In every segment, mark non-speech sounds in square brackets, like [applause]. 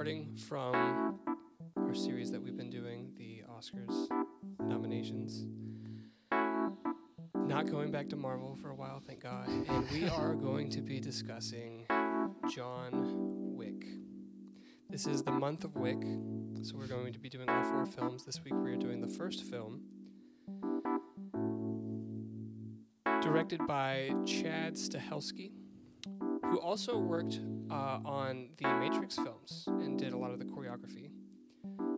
departing from our series that we've been doing, the Oscars nominations. Not going back to Marvel for a while, thank God. And we are going to be discussing John Wick. This is the month of Wick, so we're going to be doing all four films. This week we are doing the first film, directed by Chad Stahelski, who also worked uh, on the Matrix films and did a lot of the choreography.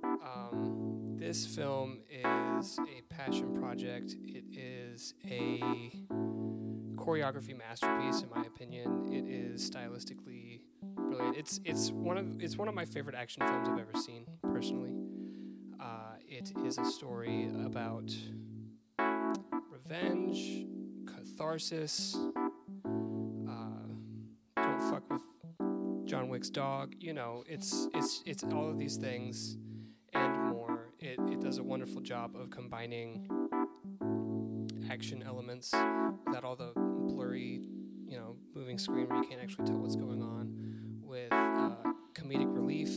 Um, this film is a passion project. It is a choreography masterpiece, in my opinion. It is stylistically brilliant. It's it's one of it's one of my favorite action films I've ever seen personally. Uh, it is a story about revenge, catharsis. John Wick's dog. You know, it's it's it's all of these things and more. It it does a wonderful job of combining action elements without all the blurry, you know, moving screen where you can't actually tell what's going on. With uh, comedic relief,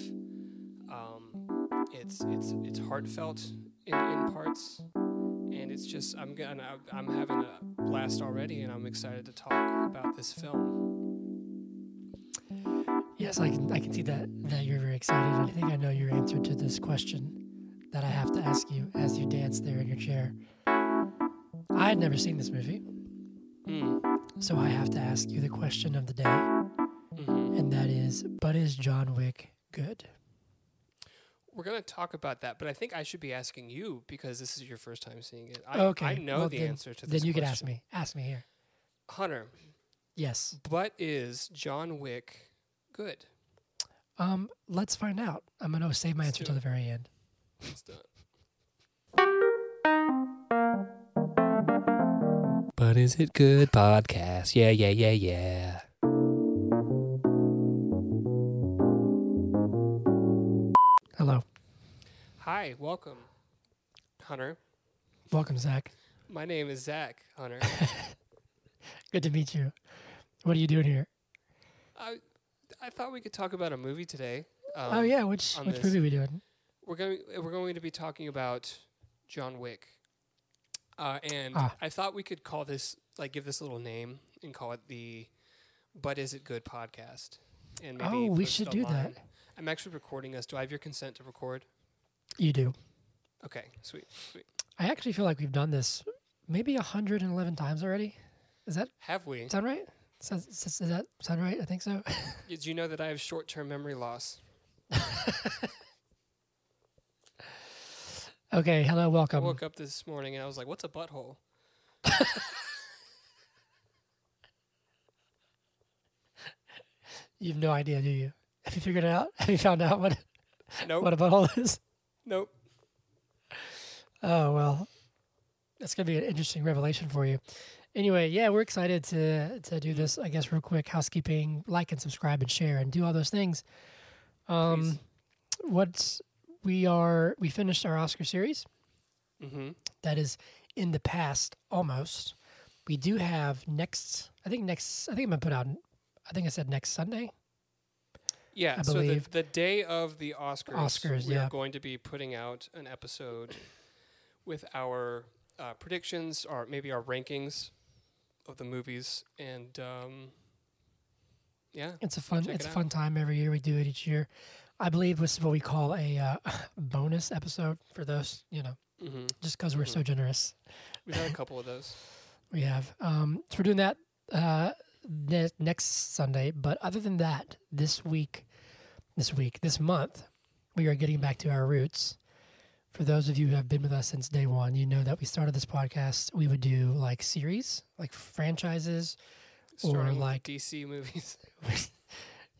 um, it's it's it's heartfelt in, in parts, and it's just I'm gonna I'm having a blast already, and I'm excited to talk about this film. Yes, I can. I can see that that you're very excited. I think I know your answer to this question that I have to ask you as you dance there in your chair. I had never seen this movie, Mm. so I have to ask you the question of the day, hmm and that is: But is John Wick good? We're gonna talk about that, but I think I should be asking you because this is your first time seeing it. I, okay, I know well, the then, answer to this. Then you could ask me. Ask me here. Hunter. Yes. But is John Wick good? Um. Let's find out. I'm gonna save my Let's answer do till the very end. Let's do it. But is it good podcast? Yeah, yeah, yeah, yeah. Hello. Hi, welcome, Hunter. Welcome, Zach. My name is Zach Hunter. [laughs] Good to meet you. What are you doing here? I I thought we could talk about a movie today. Um, oh yeah, which which this. movie we doing? we're going we're going to be talking about John Wick. Uh, and Ah. I thought we could call this like give this a little name and call it the "But Is It Good" podcast. And maybe Oh, we should do that. I'm actually recording this. Do I have your consent to record? You do. Okay, sweet, sweet. I actually feel like we've done this maybe 111 times already. Is that Have we? sound right? Sounds, does that sound right? I think so. [laughs] Did you know that I have short-term memory loss? [laughs] okay. Hello. welcome. I woke up this morning and I was like, "What's a butthole?" [laughs] You have no idea, do you? Have you figured it out? Have you found out what Nope, what a butthole is? nope. Oh well, that's gonna be an interesting revelation for you. Anyway, yeah, we're excited to to do this. I guess real quick housekeeping: like and subscribe and share and do all those things. Um, what's we are we finished our Oscar series. Mm-hmm. that is in the past almost. We do have next. I think next. I think I'm gonna put out. I think I said next Sunday. Yeah, I so the, believe. the day of the Oscars, Oscars, we yeah. are going to be putting out an episode with our uh, predictions or maybe our rankings of the movies, and um, yeah, It's a fun. It's it a fun time every year. We do it each year. I believe this is what we call a uh, [laughs] bonus episode for those. You know, hmm just because we're so generous, we've had a [laughs] couple of those. we have. Um, so we're doing that uh, ne- next Sunday. But other than that, this week, this week, this month, we are getting back to our roots. For those of you who have been with us since day one, you know that we started this podcast. We would do like series, like franchises, Or Starting with like- DC movies. [laughs]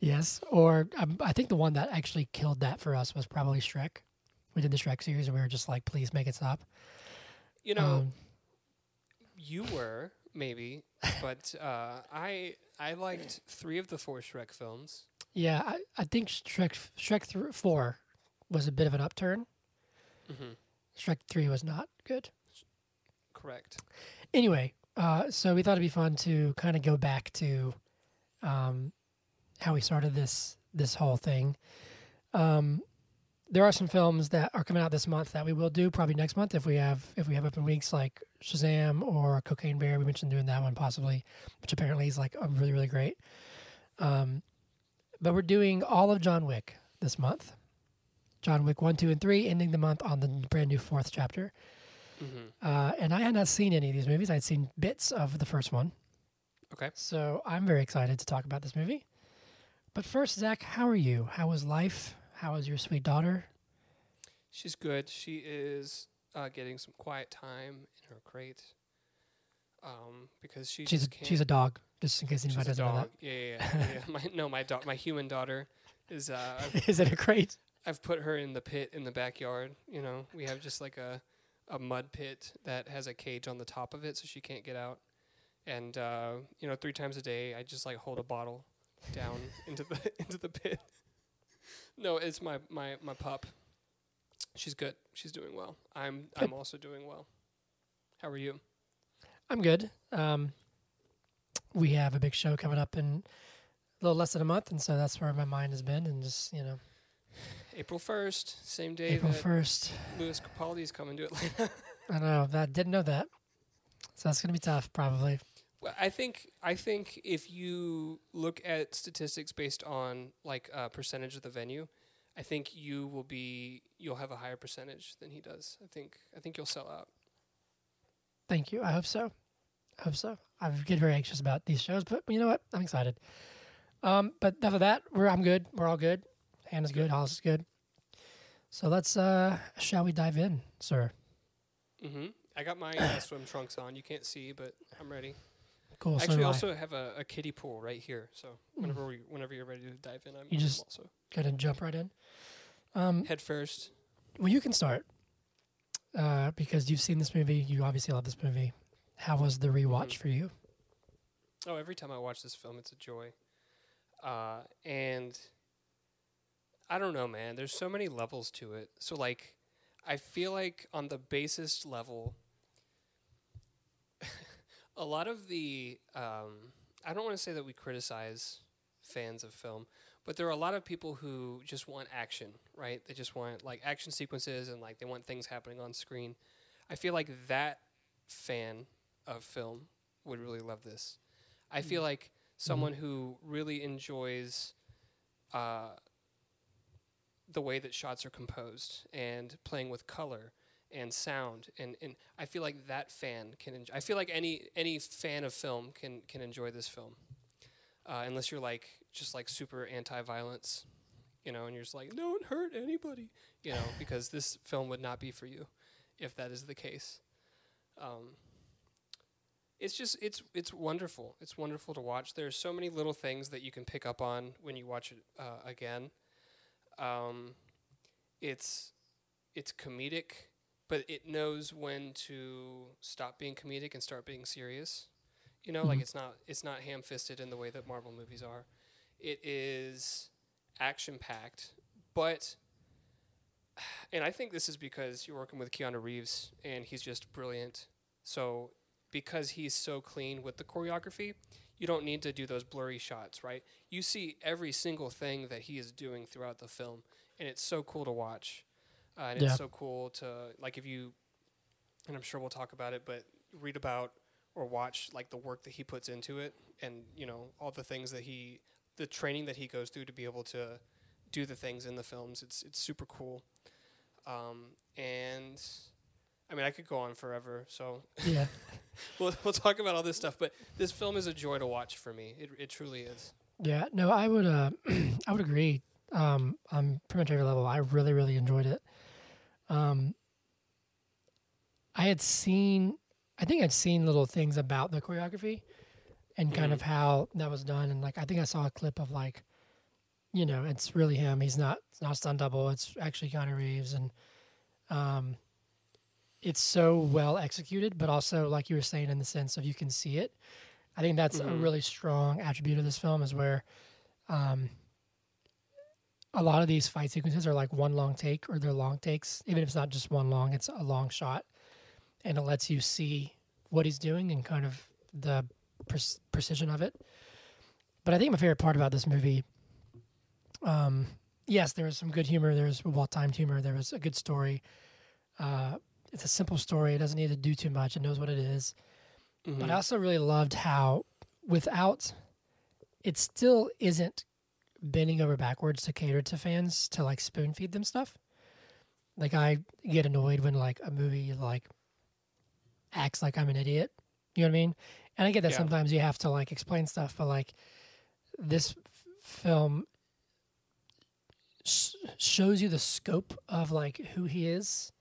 yes. Or um, I think the one that actually killed that for us was probably Shrek. We did the Shrek series, and we were just like, "Please make it stop." You know, Um, you were maybe, [laughs] but uh, I I liked three of the four Shrek films. yeah, I, I think Shrek Shrek th- four was a bit of an upturn. Hmm Shrek three was not good. Correct. Anyway, uh, so we thought it'd be fun to kind of go back to um, how we started this this whole thing. Um, there are some films that are coming out this month that we will do probably next month if we have if we have open weeks like Shazam or Cocaine Bear. We mentioned doing that one possibly, which apparently is like a really really great. Um, but we're doing all of John Wick this month. John Wick one, two, and three, ending the month on the brand new fourth chapter. Mm-hmm. Uh, and I had not seen any of these movies. I'd seen bits of the first one. Okay. So I'm very excited to talk about this movie. But first, Zach, how are you? How was life? How is your sweet daughter? She's good. She is uh, getting some quiet time in her crate. Um, because she She's a, she's a dog, just in case she's anybody a doesn't know dog. Yeah, yeah, yeah. yeah. [laughs] My no, my dog, my human daughter is. Uh, that. [laughs] Is it a crate? I've put her in the pit in the backyard. You know, we have just like a a mud pit that has a cage on the top of it, so she can't get out. And uh, you know, three times a day, I just like hold a bottle down [laughs] into the [laughs] into the pit. [laughs] No, it's my my my pup. She's good. She's doing well. I'm I'm also doing well. How are you? I'm good. Um, we have a big show coming up in a little less than a month, and so that's where my mind has been, and just you know, April first, same day April that first. Lewis Capaldi is coming to Atlanta. [laughs] I don't know. That didn't know that, so that's gonna be tough, probably. Well, I think I think if you look at statistics based on like uh, percentage of the venue, I think you will be you'll have a higher percentage than he does. I think I think you'll sell out. Thank you. I hope so. I hope so. I get very anxious about these shows, but you know what? I'm excited. Um, but enough of that. We're I'm good. We're all good. Hannah's good. Hollis is good. So let's uh shall we dive in, sir? Mm-hmm. I got my uh, swim [coughs] trunks on. You can't see, but I'm ready. Cool. so Actually, do I. also have a, a kiddie pool right here. So whenever we, whenever you're ready to dive in, I'm, You just- also gonna jump right in. Um, head first. well, you can start uh, because you've seen this movie. You obviously love this movie. How was the rewatch Mhm. for you? Oh, every time I watch this film, it's a joy. Uh, and I don't know, man. There's so many levels to it. So, like, I feel like on the basest level, [laughs] a lot of the, um, I don't want to say that we criticize fans of film, but there are a lot of people who just want action, right? They just want like action sequences and like they want things happening on screen. I feel like that fan of film would really love this. I feel like someone who really enjoys uh, the way that shots are composed and playing with color and sound and, and I feel like that fan can enjoy, I feel like any any fan of film can can enjoy this film uh, unless you're like just like super anti-violence you know and you're just like don't hurt anybody you know [laughs] because this film would not be for you if that is the case um, it's just it's it's wonderful. It's wonderful to watch. There's so many little things that you can pick up on when you watch it uh, again. Um, it's it's comedic, but it knows when to stop being comedic and start being serious. You know, like Mhm. it's not it's not ham fisted in the way that Marvel movies are. It is action packed, but and I think this is because you're working with Keanu Reeves and he's just brilliant. So because he's so clean with the choreography, you don't need to do those blurry shots, right? You see every single thing that he is doing throughout the film, and it's so cool to watch. Uh, and Yeah. it's so cool to like if you, and I'm sure we'll talk about it, but read about or watch like the work that he puts into it, and you know all the things that he, the training that he goes through to be able to do the things in the films. It's it's super cool, um, and I mean I could go on forever. So Yeah. [laughs] we'll we'll talk about all this stuff, but this film is a joy to watch for me. It it truly is. Yeah, no, I would uh [clears throat] I would agree. Um on pretty much every level. I really, really enjoyed it. Um I had seen I think I'd seen little things about the choreography and kind Mhm. of how that was done and like I think I saw a clip of like you know, it's really him. He's not it's not stunt double, it's actually Keanu Reeves and um it's so well executed, but also like you were saying in the sense of you can see it. I think that's a Mhm. really strong attribute of this film is where um, a lot of these fight sequences are like one long take or they're long takes. Even if it's not just one long, it's a long shot, and it lets you see what he's doing and kind of the pre- precision of it. But I think my favorite part about this movie, um, yes, there was some good humor. There was well timed humor. There was a good story. Uh, it's a simple story. It doesn't need to do too much. It knows what it is. Mm-hmm. But I also really loved how, without, it still isn't bending over backwards to cater to fans to like spoon feed them stuff. Like I get annoyed when like a movie like acts like I'm an idiot. You know what I mean? And I get that Yeah. sometimes you have to like explain stuff, but like this f- film sh- shows you the scope of like who he is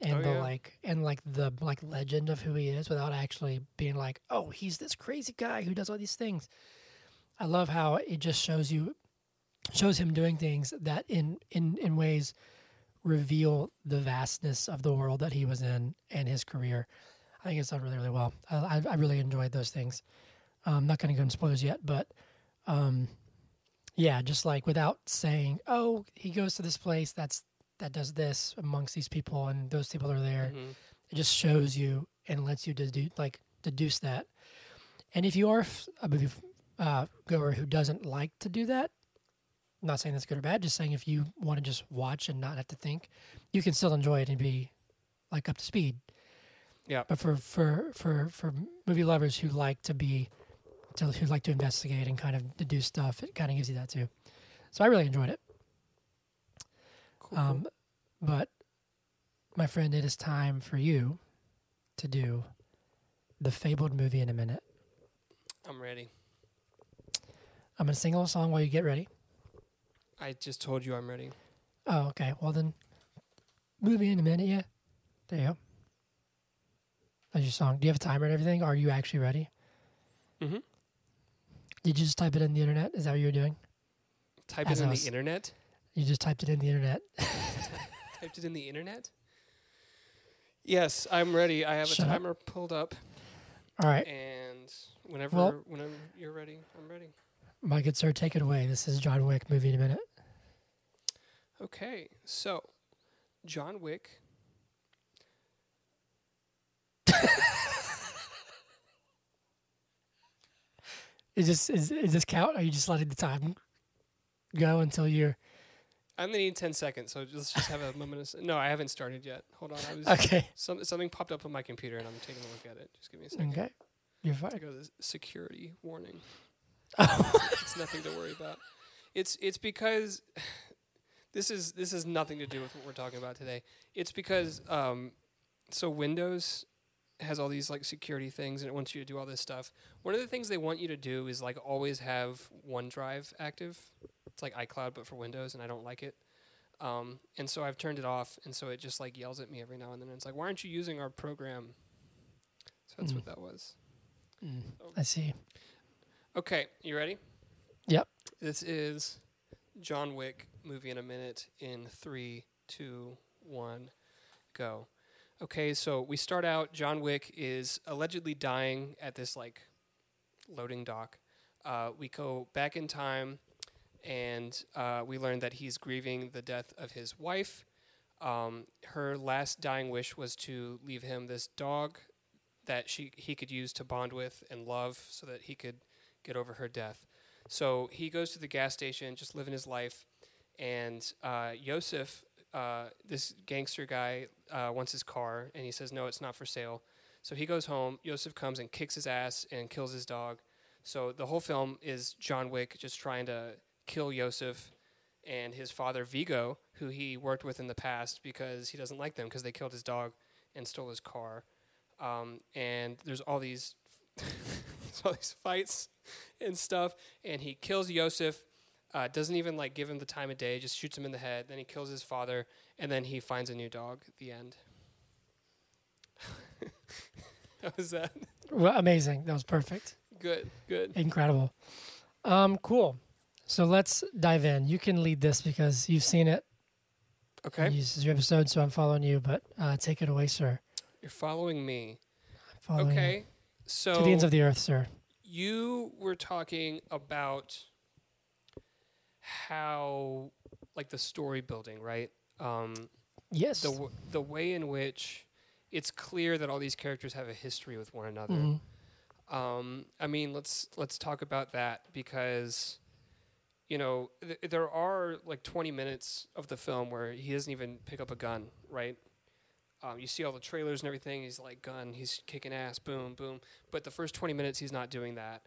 and Oh, the yeah. like and like the like legend of who he is without actually being like oh he's this crazy guy who does all these things. I love how it just shows you shows him doing things that in in in ways reveal the vastness of the world that he was in and his career. I think it's done really really well. I, I, I really enjoyed those things. I'm not going to go into spoilers yet but um yeah just like without saying oh he goes to this place that's that does this amongst these people and those people are there Mhm. it just shows you and lets you deduce like deduce that and if you are f- a movie f- uh, goer who doesn't like to do that I'm not saying that's good or bad just saying if you want to just watch and not have to think you can still enjoy it and be like up to speed Yeah. but for for for for movie lovers who like to be to, who like to investigate and kind of deduce stuff it kind of gives you that too so i really enjoyed it. Um, but my friend, it is time for you to do the fabled movie in a minute. I'm ready. I'm gonna sing a little song while you get ready. I just told you I'm ready. Oh, okay. Well then, movie in a minute. Yeah, there you go. That's your song. Do you have a timer and everything? Are you actually ready? Mm-hmm. Did you just type it in the internet? Is that what you were doing? Type As it in the internet. You just typed it in the internet. [laughs] Typed it in the internet. Yes, I'm ready. I have Shut a up. timer pulled up, All right, and whenever Well- whenever you're ready, I'm ready. my good sir, take it away. This is John Wick movie in a minute. Okay, so John Wick. [laughs] Is this is is this count? Are you just letting the time go until you're I'm gonna need ten seconds, so let's just have a moment. Of, s- no, I haven't started yet. Hold on, I was okay? some, something popped up on my computer, and I'm taking a look at it. Just give me a second. Okay, you're I fine. go to security warning. [laughs] It's nothing to worry about. It's it's because [sighs] this is this has nothing to do with what we're talking about today. It's because um, so Windows has all these like security things and it wants you to do all this stuff. One of the things they want you to do is like always have OneDrive active. It's like iCloud but for Windows, and I don't like it. Um, and so I've turned it off, and so it just like yells at me every now and then. It's like, why aren't you using our program? So that's Mm. what that was. Mm, I see. Okay, you ready? Yep. This is John Wick movie in a minute in three, two, one, go. Okay, so we start out. John Wick is allegedly dying at this like loading dock. Uh, we go back in time, and uh, we learn that he's grieving the death of his wife. Um, her last dying wish was to leave him this dog that she he could use to bond with and love, so that he could get over her death. So he goes to the gas station, just living his life, and uh, Yosef, uh, this gangster guy, uh, wants his car, and he says, "No, it's not for sale." So he goes home. Yosef comes and kicks his ass and kills his dog. So the whole film is John Wick just trying to kill Yosef and his father Viggo, who he worked with in the past because he doesn't like them because they killed his dog and stole his car. Um, and there's all these, [laughs] there's all these fights and stuff. And he kills Yosef. Uh, doesn't even like give him the time of day. Just shoots him in the head. Then he kills his father, and then he finds a new dog. At the end. [laughs] How was that? Well, amazing. That was perfect. Good. Good. Incredible. Um, cool. So let's dive in. You can lead this because you've seen it. Okay. This is your episode, so I'm following you. But uh, take it away, sir. You're following me. I'm following you. Okay. So To the ends of the earth, sir. you were talking about how like the story building right um Yes. the w- the way in which it's clear that all these characters have a history with one another Mhm. um i mean let's let's talk about that because you know, th- there are like 20 minutes of the film where he doesn't even pick up a gun, right? Um, you see all the trailers and everything. He's like gun. He's kicking ass. Boom, boom. But the first 20 minutes, he's not doing that.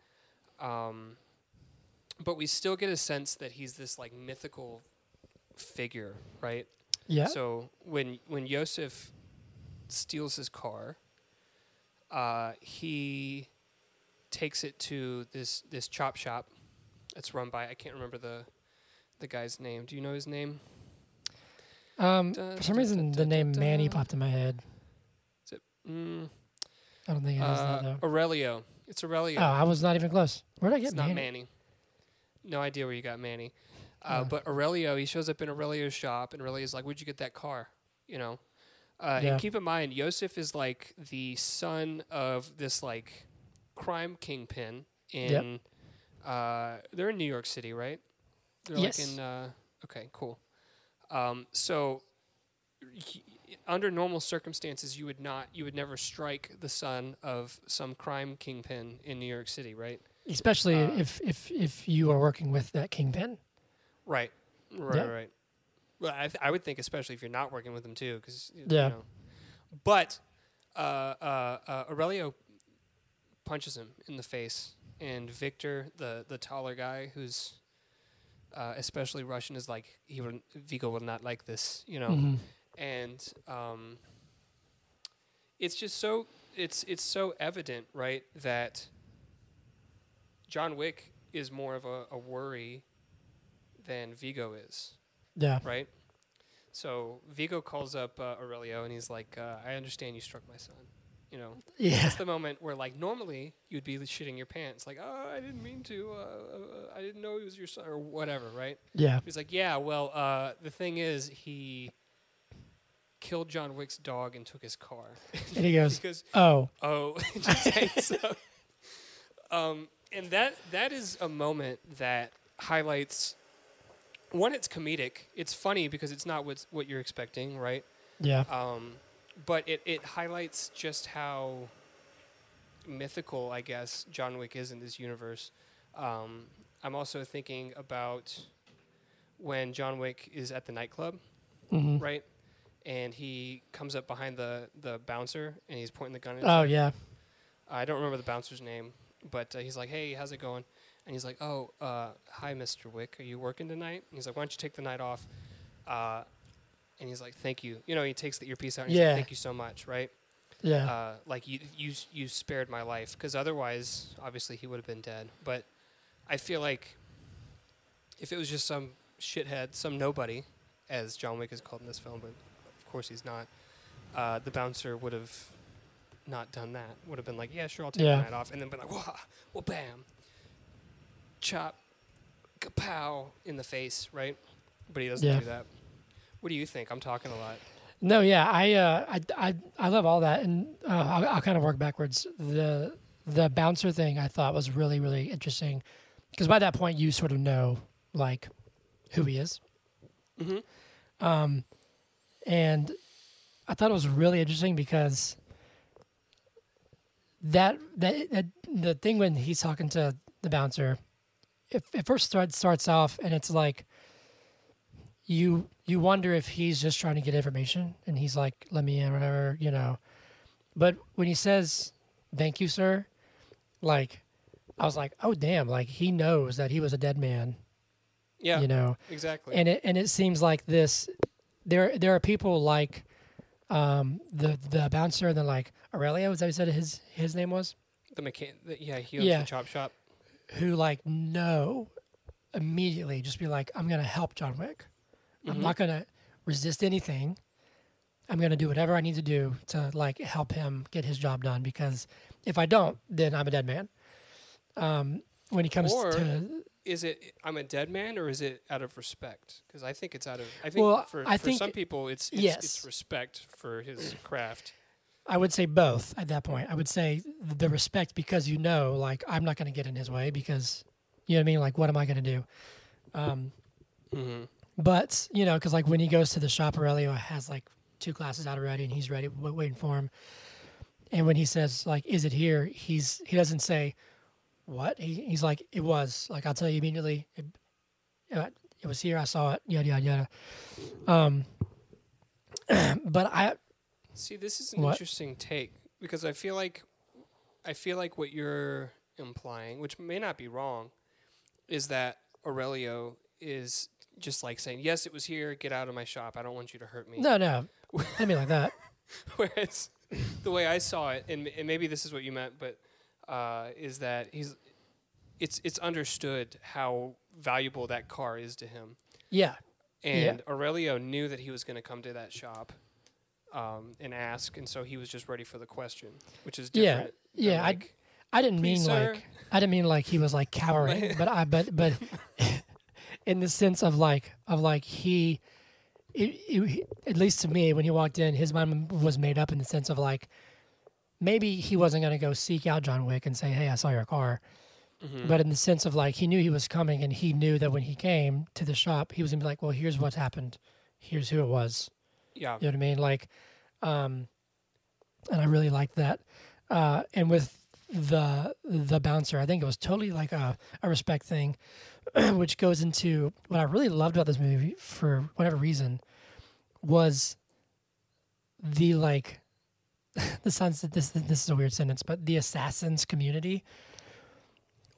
Um, but we still get a sense that he's this like mythical figure, right? Yeah. So when when Yosef steals his car, uh, he takes it to this this chop shop. It's run by I can't remember the the guy's name. Do you know his name? um, Dun, for some dun, reason, dun, the name Manny popped in my head. Mm, I don't think it is that uh, though. Aurelio. It's Aurelio. Oh, I was not even close. Where did I get it's Manny? not Manny. No idea where you got Manny. Uh, Oh. But Aurelio, he shows up in Aurelio's shop, and Aurelio's like, "Where'd you get that car?" You know. Uh, Yeah. And keep in mind, Yosef is like the son of this like crime kingpin in. Uh, they're in New York City, right? They're Yes. like in. Uh, okay, cool. Um, so, he, under normal circumstances, you would not, you would never strike the son of some crime kingpin in New York City, right? Especially Uh, if if if you are working with that kingpin. Right. Right. Yeah. Right. Well, I, th- I would think, especially if you're not working with them too, because Yeah. You know. But uh, uh, uh, Aurelio punches him in the face, and Victor, the the taller guy, who's uh, especially Russian, is like he would Viggo will not like this, you know. Mhm. And um, it's just so it's it's so evident, right, that John Wick is more of a, a worry than Viggo is Yeah. right? So Viggo calls up uh, Aurelio and he's like, uh, "I understand you struck my son." You know, Yeah. that's the moment where like normally you'd be shitting your pants, like, "Oh, I didn't mean to. Uh, uh, I didn't know he was your son," or whatever, right? Yeah. He's like, "Yeah, well, uh, the thing is, he killed John Wick's dog and took his car." [laughs] And he goes, because "Oh, [laughs] Oh. [laughs] Um, and that that is a moment that highlights one. It's comedic. It's funny because it's not what's what you're expecting, right? yeah. Um, but it it highlights just how mythical, I guess, John Wick is in this universe. Um, I'm also thinking about when John Wick is at the nightclub hmm right? And he comes up behind the the bouncer and he's pointing the gun. At Oh yeah. I don't remember the bouncer's name, but uh, he's like, "Hey, how's it going?" And he's like, "Oh, uh, hi, Mr. Wick. Are you working tonight?" And he's like, "Why don't you take the night off?" Uh, and he's like, "Thank you." You know, he takes the earpiece out. And he's Yeah. like, "Thank you so much." Right? Yeah. Uh, like you, you, you spared my life because otherwise, obviously, he would have been dead. But I feel like if it was just some shithead, some nobody, as John Wick is called in this film, but of course he's not, uh, the bouncer would have not done that. Would have been like, "Yeah, sure, I'll take Yeah. the night off," and then been like, "Wah, well, bam, chop, kapow in the face," right? But he doesn't Yeah. do that. What do you think? I'm talking a lot. No, yeah, I, uh, I, I, I love all that, and uh, I'll, I'll kind of work backwards. The the bouncer thing I thought was really, really interesting because by that point you sort of know like who he is, Mm-hmm. um, and I thought it was really interesting because that that, that the thing when he's talking to the bouncer, it, it first starts starts off and it's like you you wonder if he's just trying to get information and he's like let me in whatever you know but when he says thank you sir like i was like oh damn like he knows that he was a dead man Yeah, you know exactly. and it and it seems like this there there are people like um the the bouncer and then like aurelio is that what you said his his name was the mechan- the, yeah, he owns Yeah. the chop shop. who like know immediately just be like i'm gonna help john wick i'm Mhm. not gonna resist anything i'm gonna do whatever i need to do to like help him get his job done because if i don't then i'm a dead man um when he comes Or- to Is it I'm a dead man or is it out of respect? Because I think it's out of. I think Well, for, I for think- some people it's it's, yes. it's respect for his craft. I would say both at that point. I would say the respect because you know, like, I'm not going to get in his way because, you know what I mean? Like, what am I going to do? Um, Mm-hmm. But, you know, because, like, when he goes to the shop, Aurelio has, like, two glasses out already and he's ready, waiting for him. And when he says, like, is it here? He's, he doesn't say, what? He, he's like, it was. Like, I'll tell you immediately. It, uh, it was here. I saw it. Yada yada yada. Um, [clears throat] but I See, this is an What? interesting take because I feel like I feel like what you're implying, which may not be wrong, is that Aurelio is just like saying, "Yes, it was here. Get out of my shop. I don't want you to hurt me." no no, [laughs] I mean like that. Whereas the way I saw it, and, and maybe this is what you meant, but uh, is that he's it's it's understood how valuable that car is to him, Yeah, and Aurelio knew that he was going to come to that shop um, and ask, and so he was just ready for the question, which is Yeah, different. yeah, I- like, I didn't mean sir. like I didn't mean like he was like [laughs] cowering, but I but but [laughs] in the sense of like of like he, it, it, at least to me when he walked in, his mind was made up in the sense of like maybe he wasn't going to go seek out John Wick and say, "Hey, I saw your car," mhm. but in the sense of like he knew he was coming and he knew that when he came to the shop, he was gonna be like, "Well, here's what's happened, here's who it was." yeah, You know what I mean? Like, um, and I really liked that. Uh, and with the the bouncer, I think it was totally like a, a respect thing, [clears throat] which goes into what I really loved about this movie for whatever reason was the like [laughs] this sounds this this is a weird sentence, but the assassins community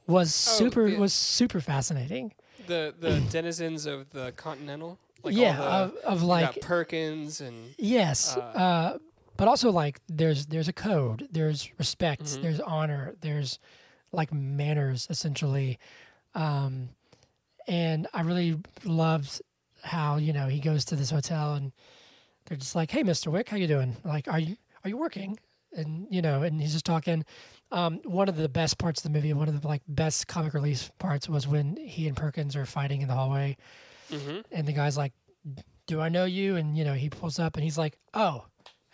was Oh, super the- was super fascinating. the the [clears throat] denizens of the Continental, like yeah, the, of, of like Perkins and Yes, Uh, uh, but also like there's there's a code, there's respect, Mhm. there's honor, there's like manners essentially, um, and I really loved how you know he goes to this hotel and they're just like, "Hey, Mister Wick, how you doing? Like, are you are you working?" And you know, and he's just talking. Um, one of the best parts of the movie, one of the like best comic relief parts, was when he and Perkins are fighting in the hallway, hmm and the guy's like, "Do I know you?" And you know, he pulls up and he's like, "Oh,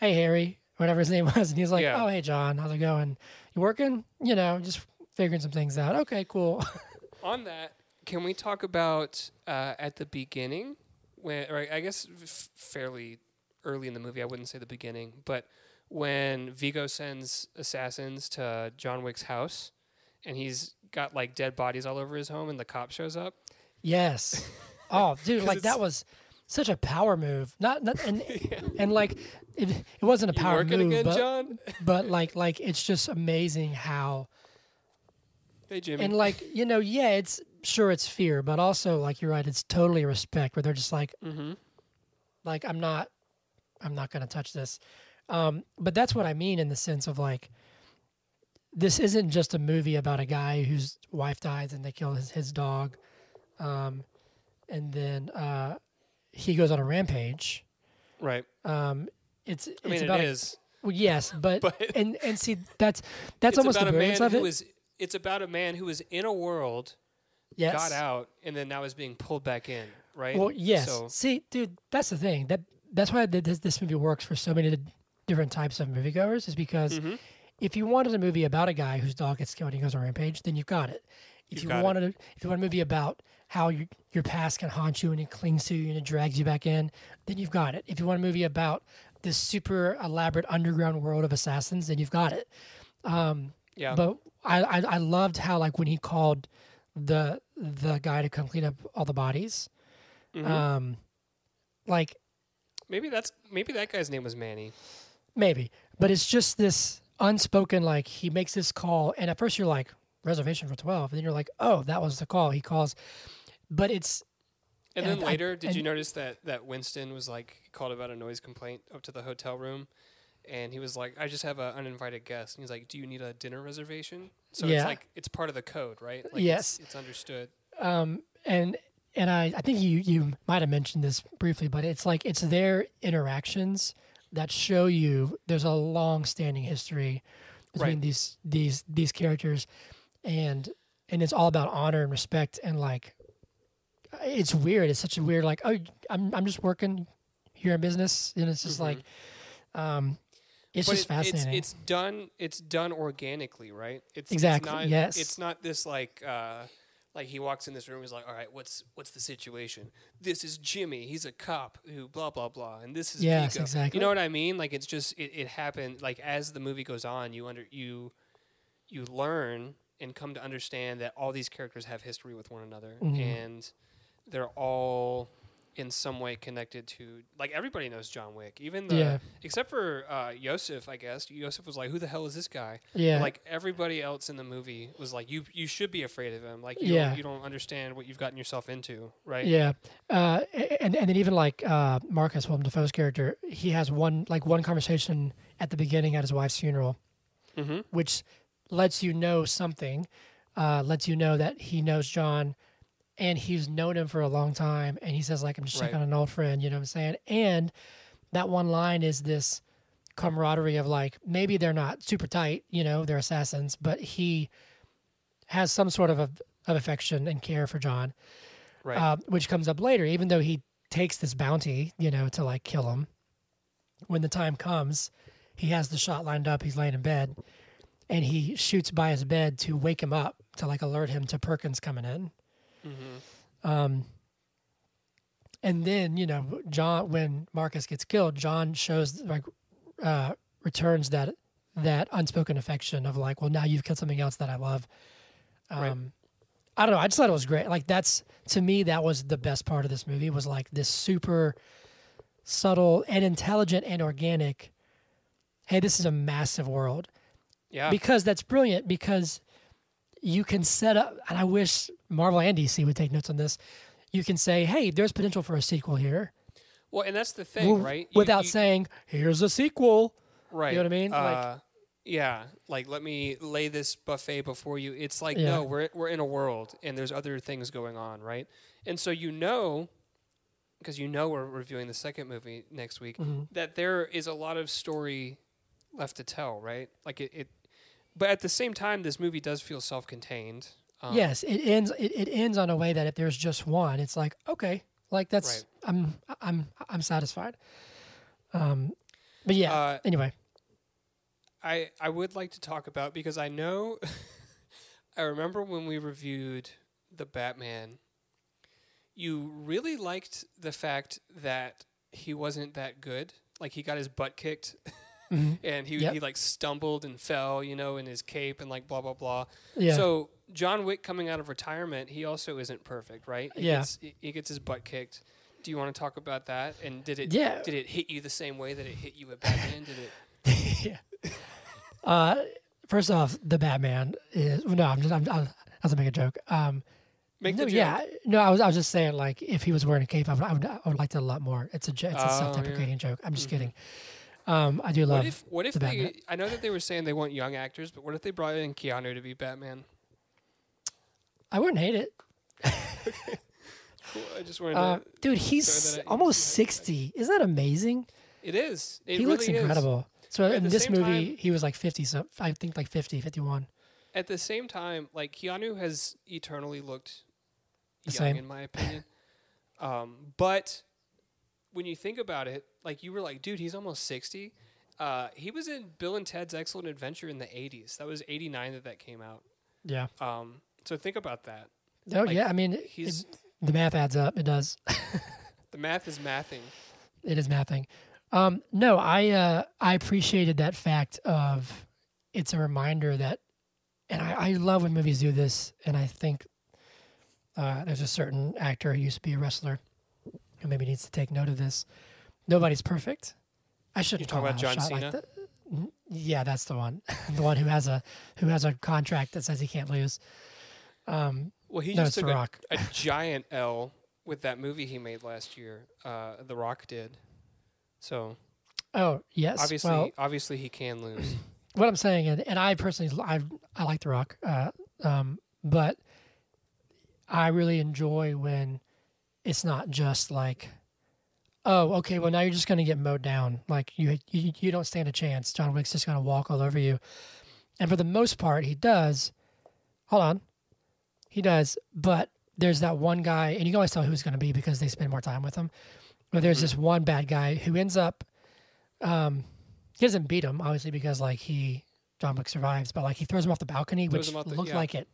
hey Harry, whatever his [laughs] name was," and he's like, Yeah. "Oh, hey John, how's it going? You working? You know, just figuring some things out. Okay, cool." [laughs] On that, can we talk about uh, at the beginning, when, or I guess f- fairly early in the movie? I wouldn't say the beginning, but when Viggo sends assassins to John Wick's house, and he's got like dead bodies all over his home, and the cop shows up. yes. [laughs] Oh, dude, like that was such a power move. Not, not and [laughs] and like it, it wasn't a You power working move, again, but John? but like like it's just amazing how Hey, Jimmy. and like you know yeah it's sure it's fear, but also like you're right, it's totally respect where they're just like mm-hmm. like i'm not i'm not going to touch this um but that's what i mean in the sense of like this isn't just a movie about a guy whose wife dies and they kill his, his dog um and then uh he goes on a rampage Right. um it's I it's it about a- is. well, yes but, [laughs] But- and and see that's that's almost the a man brilliance of who it was. It's about a man who was in a world, yes got out, and then now is being pulled back in. Right. Well, yes. So See, dude, that's the thing. That that's why this, this movie works for so many different types of moviegoers. Is because Mhm. if you wanted a movie about a guy whose dog gets killed and he goes on a rampage, then you've got it. If You've you it. wanted, a, if you want a movie about how your your past can haunt you and it clings to you and it drags you back in, then you've got it. If you want a movie about this super elaborate underground world of assassins, then you've got it. Um, yeah. but I, I I loved how like when he called the the guy to come clean up all the bodies, Mhm. um, like maybe that's maybe that guy's name was Manny. Maybe, but it's just this unspoken like he makes this call, and at first you're like reservation for twelve, and then you're like, oh, that was the call he calls, but it's And, And then I- later, did you notice that that Winston was like called about a noise complaint up to the hotel room, and he was like, "I just have an uninvited guest," and he's like, "Do you need a dinner reservation?" So Yeah. it's like it's part of the code, right? Like Yes. it's, it's understood. um and and I I think you you might have mentioned this briefly, but it's like it's their interactions that show you there's a long standing history between Right. these these these characters, and and it's all about honor and respect and like it's weird. It's such a weird like oh I'm I'm just working here in business and it's just like um it's Mm-hmm. but just it- fascinating. It's, it's done. It's done organically, right? It's Exactly, It's not, yes. It's not this like. Uh, like he walks in this room, he's like, "All right, what's what's the situation? This is Jimmy. He's a cop who blah blah blah, and this is Yes, Viggo." exactly. You know what I mean? Like it's just it, it happened. Like as the movie goes on, you under you you learn and come to understand that all these characters have history with one another, Mhm. and they're all in some way connected to like everybody knows John Wick, even the Yeah. except for uh, Yosef, I guess. Yosef was like, "Who the hell is this guy?" Yeah. Like everybody else in the movie was like, "You you should be afraid of him. Like you Yeah. don't, you don't understand what you've gotten yourself into, right?" Yeah, uh, and and then even like uh, Marcus Willem Dafoe's character, he has one like one conversation at the beginning at his wife's funeral, Mm-hmm. which lets you know something, uh, lets you know that he knows John, and he's known him for a long time, and he says like I'm just checking Right. on an old friend, you know what I'm saying? And that one line is this camaraderie of like maybe they're not super tight, you know, they're assassins, but he has some sort of a, of affection and care for John Right. uh, which comes up later. Even though he takes this bounty, you know, to like kill him, when the time comes, he has the shot lined up. He's laying in bed, and he shoots by his bed to wake him up to like alert him to Perkins coming in. Mm-hmm. Um, and then you know, John when Marcus gets killed, John shows like uh, returns that that unspoken affection of like, well, now you've killed something else that I love. Um, Right. I don't know. I just thought it was great. Like that's to me, that was the best part of this movie. Was like this super subtle and intelligent and organic. Hey, this is a massive world Yeah. because that's brilliant because you can set up and i wish marvel and dc would take notes on this you can say hey there's potential for a sequel here well, and that's the thing, w- right? You- without you- saying here's a sequel Right. You know what I mean? Like- Uh, yeah. Like, let me lay this buffet before you. It's like, Yeah. no, we're we're in a world, and there's other things going on, right? And so you know, because you know we're reviewing the second movie next week, Mhm. that there is a lot of story left to tell, right? Like it. it but at the same time, this movie does feel self-contained. Um, yes it ends it, it ends on a way that if there's just one it's like okay like that's i'm i'm i'm satisfied. Um but yeah Uh, anyway. I I would like to talk about because I know [laughs] I remember when we reviewed the Batman you really liked the fact that he wasn't that good. Like he got his butt kicked [laughs] Mhm. and he Yep. he like stumbled and fell you know in his cape and like blah blah blah yeah so John Wick coming out of retirement he also isn't perfect right he Yeah. gets, he- gets his butt kicked do you want to talk about that and did it yeah did it hit you the same way that it hit you at Batman did it [laughs] yeah. Uh, first off, the Batman is no. I'm just. I'm. I'm I was make a joke. Um, make no, yeah. No, I was. I was just saying, like, if he was wearing a cape, I would. I would, I would like that a lot more. It's a. It's a Oh, self-deprecating joke. I'm just Mhm. kidding. Um, I do love. What if what if the they? Batman. I know that they were saying they want young actors, but what if they brought in Keanu to be Batman? I wouldn't hate it. Cool. [laughs] I just wanted Uh, to. dude, he's almost sixty. Isn't that amazing? It is. It he really looks is. incredible. So At in this movie, time- he was like fifty. So I think like 50, 51. At the same time, like Keanu has eternally looked The young, same. in my opinion. [laughs] um, but when you think about it, like you were like, dude, he's almost sixty. Uh, he was in Bill and Ted's Excellent Adventure in the '80s. That was '89 that that came out. Yeah. Um, so think about that. Oh Like, yeah. I mean, it- He's the math adds up. It does. [laughs] the math is mathing. it is mathing. Um, no, I uh, I appreciated that fact of it's a reminder that, and I, I love when movies do this, and I think uh, there's a certain actor who used to be a wrestler who maybe needs to take note of this. Nobody's perfect. I shouldn't call about John shot like Cena? that. Mm, Yeah, that's the one. [laughs] the one who has a who has a contract that says he can't lose. Um, Well, he no, just The took a, a giant L with that movie he made last year. Uh, the Rock did. So Oh yes. obviously, well, obviously he can lose. [clears throat] what I'm saying, and, and I personally, I I like The Rock, uh, um, but I really enjoy when it's not just like, oh, okay, well now you're just going to get mowed down. Like you, you you don't stand a chance. John Wick's just going to walk all over you, and for the most part, he does. Hold on, he does, but there's that one guy, and you can always tell who's going to be because they spend more time with him. But there's Mhm. this one bad guy who ends up. Um, he doesn't beat him, obviously, because like he John Wick survives, but like he throws him off the balcony, Throws which the- looked yeah. like it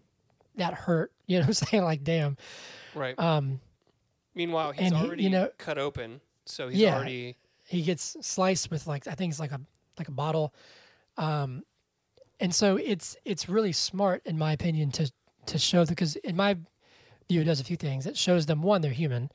that hurt. You know what I'm [laughs] saying? Like, damn. right. Um, Meanwhile, he's and he- already you know- cut open, so he's Yeah. already he gets sliced with like I think it's like a like a bottle, um, and so it's it's really smart in my opinion to to show because in my view it does a few things. It shows them one, they're human.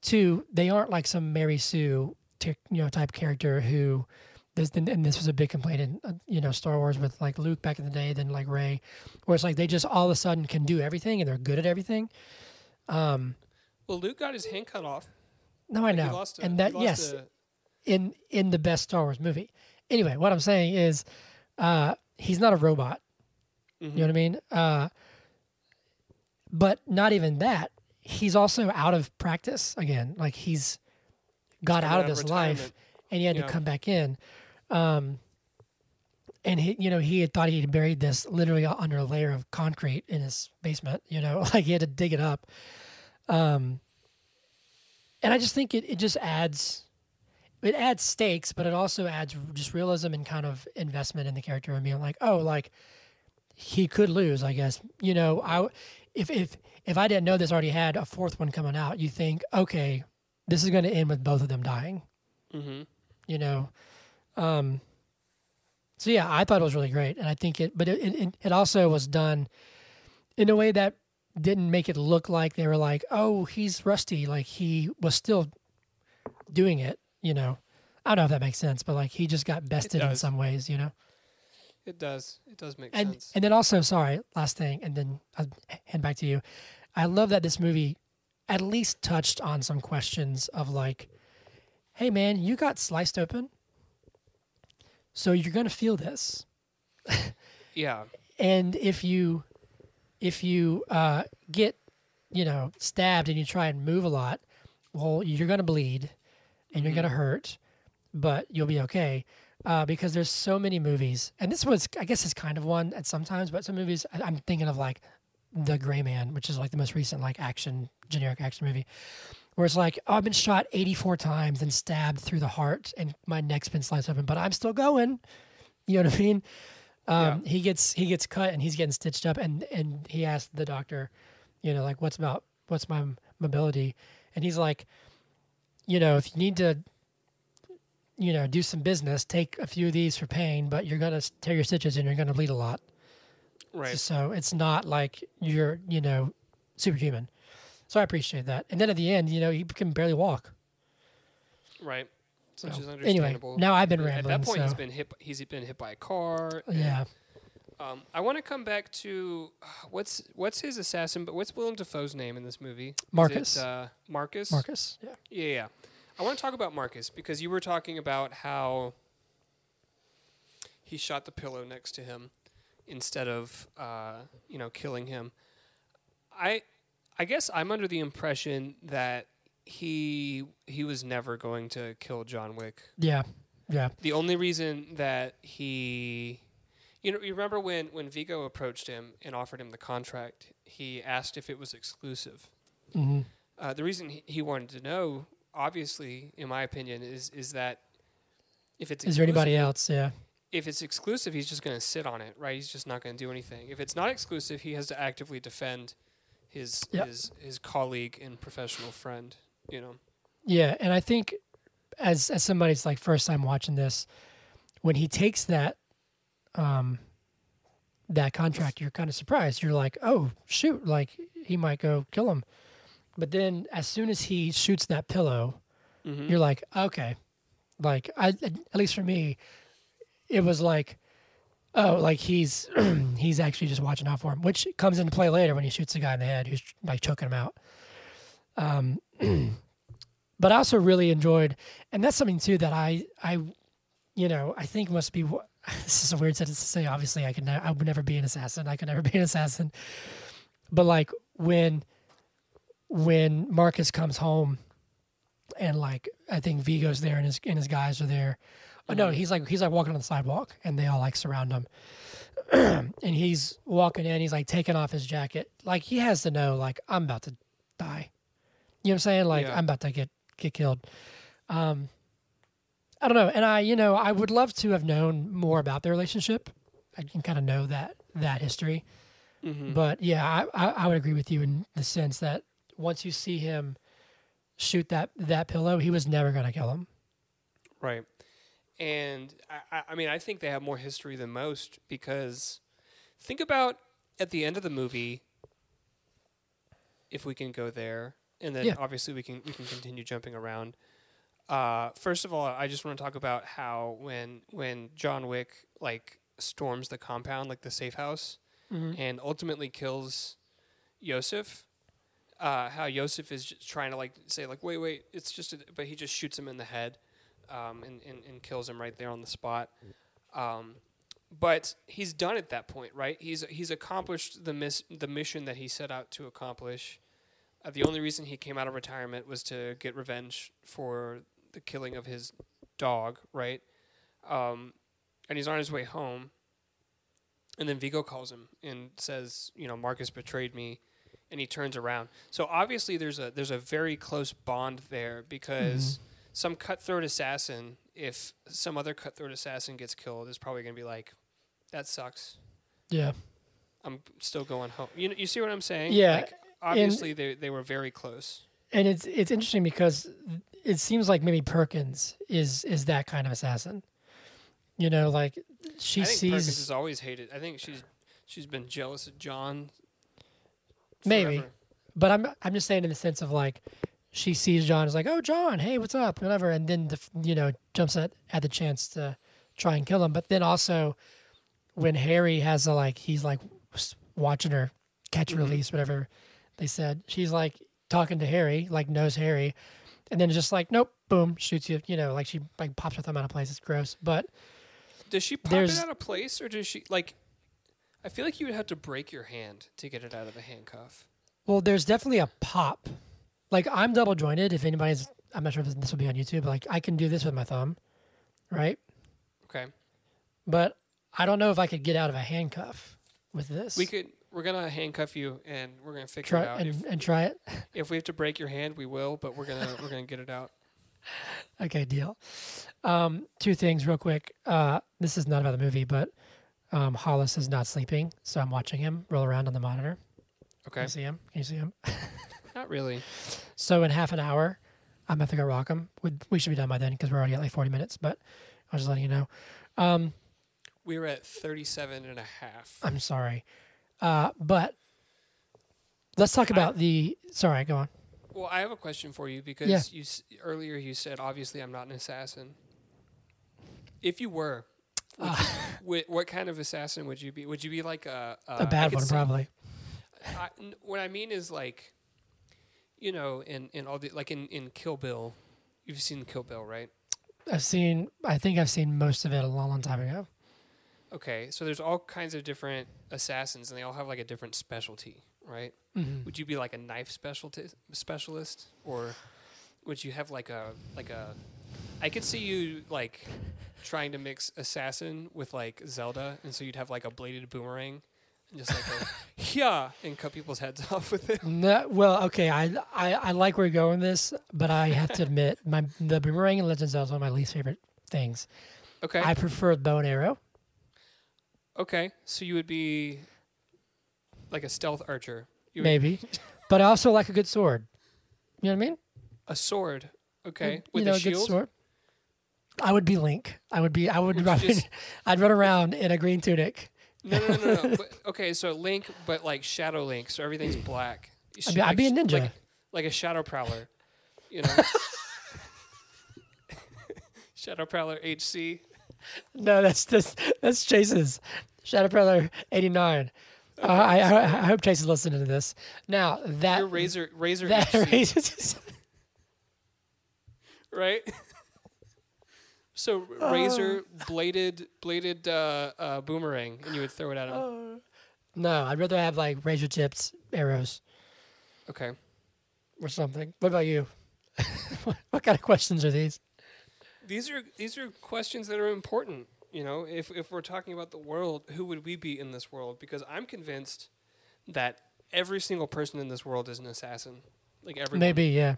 Two, they aren't like some Mary Sue, ty- you know, type character who. This, and this was a big complaint in uh, you know Star Wars with like Luke back in the day, then like Rey, where it's like they just all of a sudden can do everything and they're good at everything. Um, Well, Luke got his hand cut off. No, I know, lost and that yes, a- in in the best Star Wars movie. Anyway, what I'm saying is, uh, he's not a robot. mhm. You know what I mean? Uh, but not even that. He's also out of practice again. Like he's got coming out of this life, and he had Yeah. to come back in. Um, and he, you know, he had thought he had buried this literally under a layer of concrete in his basement. You know, [laughs] like he had to dig it up. Um, and I just think it, it just adds it adds stakes, but it also adds just realism and kind of investment in the character and being like, oh, like he could lose, I guess. You know, I if if if I didn't know this already had a fourth one coming out, you think, okay, this is going to end with both of them dying. Mhm. You know, um. So yeah, I thought it was really great, and I think it, but it it, it also was done in a way that didn't make it look like they were like, oh, he's rusty. Like he was still doing it. You know, I don't know if that makes sense, but like he just got bested in some ways. You know. It does. It does make and sense. and then also sorry last thing and then i'll hand back to you i love that this movie at least touched on some questions of like hey man you got sliced open so you're going to feel this yeah. [laughs] and if you if you uh, get you know stabbed and you try and move a lot well you're going to bleed and you're going to hurt but you'll be okay uh, because there's so many movies and this was i guess is kind of one at sometimes but some movies I- i'm thinking of like the gray man which is like the most recent like action generic action movie where it's like oh, i've been shot 84 times and stabbed through the heart and my neck's been sliced open but i'm still going. You know what i mean um, he gets he gets cut and he's getting stitched up and and he asked the doctor you know like what's about what's my mobility? And he's like you know if you need to you know do some business take a few of these for pain but you're gonna tear your stitches and you're gonna bleed a lot. Right. so it's not like you're you know superhuman. So i appreciate that. And then at the end you know he can barely walk. Right. Which So, is anyway, understandable. now I've been At rambling, that point, he's so- been hit. He's been hit by a car. and, yeah Um, I want to come back to what's what's his assassin, but what's Willem Dafoe's name in this movie? Is Marcus. It, uh, Marcus. marcus yeah Yeah, yeah. I want to talk about Marcus because you were talking about how he shot the pillow next to him instead of uh, you know killing him. I I guess I'm under the impression that he he was never going to kill John Wick. yeah yeah The only reason that he you know you remember when when Viggo approached him and offered him the contract, he asked if it was exclusive. hmm Uh, the reason he, he wanted to know, obviously, in my opinion, is is that if it's is there anybody else yeah If it's exclusive, he's just going to sit on it, right? He's just not going to do anything. If it's not exclusive, he has to actively defend his Yep. his his colleague and professional friend. You know, Yeah, and I think as as somebody's like first time watching this, when he takes that um that contract, you're kind of surprised. You're like, "Oh, shoot, like he might go kill him." But then as soon as he shoots that pillow, mm-hmm. you're like, "Okay." Like I at least for me, it was like oh, like he's [clears throat] he's actually just watching out for him, which comes into play later when he shoots the guy in the head who's like choking him out. Um, [clears throat] but I also really enjoyed, and that's something too that I I, you know, I think must be. [laughs] This is a weird sentence to say. Obviously, I could ne- I would never be an assassin. I could never [laughs] be an assassin. But like when when Marcus comes home, and like I think Viggo's there and his and his guys are there. Oh, no, Mhm. he's like he's like walking on the sidewalk, and they all like surround him. [clears throat] and he's walking in. He's like taking off his jacket. Like he has to know, like I'm about to die. You know what I'm saying? Like Yeah. I'm about to get get killed. Um, I don't know. And I, you know, I would love to have known more about their relationship. I can kind of know that that history. Mm-hmm. But yeah, I, I I would agree with you in the sense that once you see him shoot that that pillow, he was never going to kill him. Right. And I- I, I mean, I think they have more history than most because think about at the end of the movie, if we can go there, and then Yeah. obviously we can we can continue jumping around. Uh, first of all, I just want to talk about how when when John Wick like storms the compound, like the safe house, Mhm. and ultimately kills Iosef. Uh, how Iosef is just trying to like say like wait wait it's just a, but he just shoots him in the head, um, and, and and kills him right there on the spot. Um, but he's done at that point, right? He's he's accomplished the miss the mission that he set out to accomplish. Uh, the only reason he came out of retirement was to get revenge for the killing of his dog, right? Um, and he's on his way home. And then Viggo calls him and says, you know, Marcus betrayed me, and he turns around. So obviously there's a there's a very close bond there because some cutthroat assassin, if some other cutthroat assassin gets killed, is probably gonna be like, that sucks. Yeah. I'm still going home. You know, you see what I'm saying? Yeah, Like, obviously they they were very close. And it's it's interesting because it seems like maybe Perkins is is that kind of assassin. You know, like she I think Perkins sees has always hated. I think she's she's been jealous of John. Maybe. But I'm I'm just saying in the sense of like she sees John is like, "Oh, John, hey, what's up?" whatever, and then the, you know jumps at at the chance to try and kill him. But then also when Harry has a like he's like watching her catch Mhm. release whatever they said. She's like talking to Harry, like knows Harry, and then just like nope, boom, shoots you. You know, like she like pops her thumb out of place. It's gross, but Does she pop it out of place, or does she like? I feel like you would have to break your hand to get it out of a handcuff. Well, there's definitely a pop. Like I'm double jointed. If anybody's, I'm not sure if this will be on YouTube. But like I can do this with my thumb, right? Okay, But I don't know if I could get out of a handcuff with this. we could. We're gonna handcuff you, and we're gonna figure try it out. and, if, and try it. [laughs] if we have to break your hand, we will. But we're gonna we're gonna get it out. [laughs] Okay, deal. Um, two things real quick. Uh, this is not about the movie, but um, Hollis is not sleeping, so I'm watching him roll around on the monitor. Can Okay, you see him? Can you see him? [laughs] not really. So in half an hour, I'm to go rock him. We, we should be done by then because we're already at like 40 minutes. But I was just letting you know. Um, We were at 37 and a half. I'm sorry, uh, but let's talk I- about the. Sorry, go on. Well, I have a question for you because Yeah. you earlier you said obviously I'm not an assassin. If you were, would you, [laughs] what kind of assassin would you be? Would you be like a a, a Uh, bad one, probably. I, n- what I mean is like, you know, in in all the like in in Kill Bill, you've seen Kill Bill, right? I've seen. I think I've seen most of it a long, long time ago. Okay, so there's all kinds of different assassins, and they all have like a different specialty, right? Mhm. Would you be like a knife specialty specialist, or would you have like a like a? I could see you like trying to mix assassin with like Zelda, and so you'd have like a bladed boomerang, and just like a [laughs] [laughs] yeah, and cut people's heads [laughs] off with it. No, well, okay. I, I I like where you're going with this, but I have to admit, my the boomerang in Legend of Zelda is one of my least favorite things. Okay, I prefer bow and arrow. Okay, so you would be like a stealth archer, you would, maybe, [laughs] but I also like a good sword. You know what I mean? a sword. Okay, mm, you with know, a good shield. sword. I would be Link. I would be. I would, Would you run. just- [laughs] I'd run around in a green tunic. No, no, no, no. no. [laughs] but, okay, so Link, but like Shadow Link, so everything's black. You I'd be, I'd be a ninja. like, like a Shadow Prowler, you know. Shadow Prowler HC. [laughs] no, that's that's that's Chase's Shadow Brother eighty nine. Uh, I, I I hope Chase is listening to this. Now that Your Razor Razor that [laughs] right? so Razor bladed bladed uh, uh, boomerang, and you would throw it at him. no, I'd rather have like razor tips arrows. Okay. or something. What about you? what, [laughs] what kind of questions are these? These are these are questions that are important. You know, if if we're talking about the world, who would we be in this world? Because I'm convinced that every single person in this world is an assassin. Like everyone. Maybe, yeah.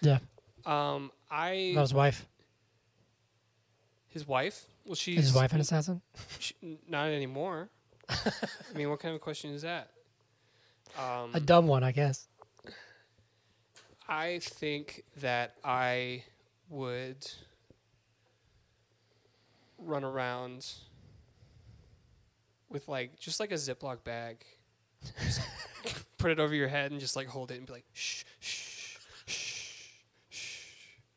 Yeah. Um, I his wife. his wife. Well, she's Is his wife an assassin? She, not anymore. [laughs] I mean, what kind of question is that? Um, A dumb one, I guess. I think that I would run around with like just like a Ziploc bag, [laughs] put it over your head and just like hold it and be like shh shh shh shh,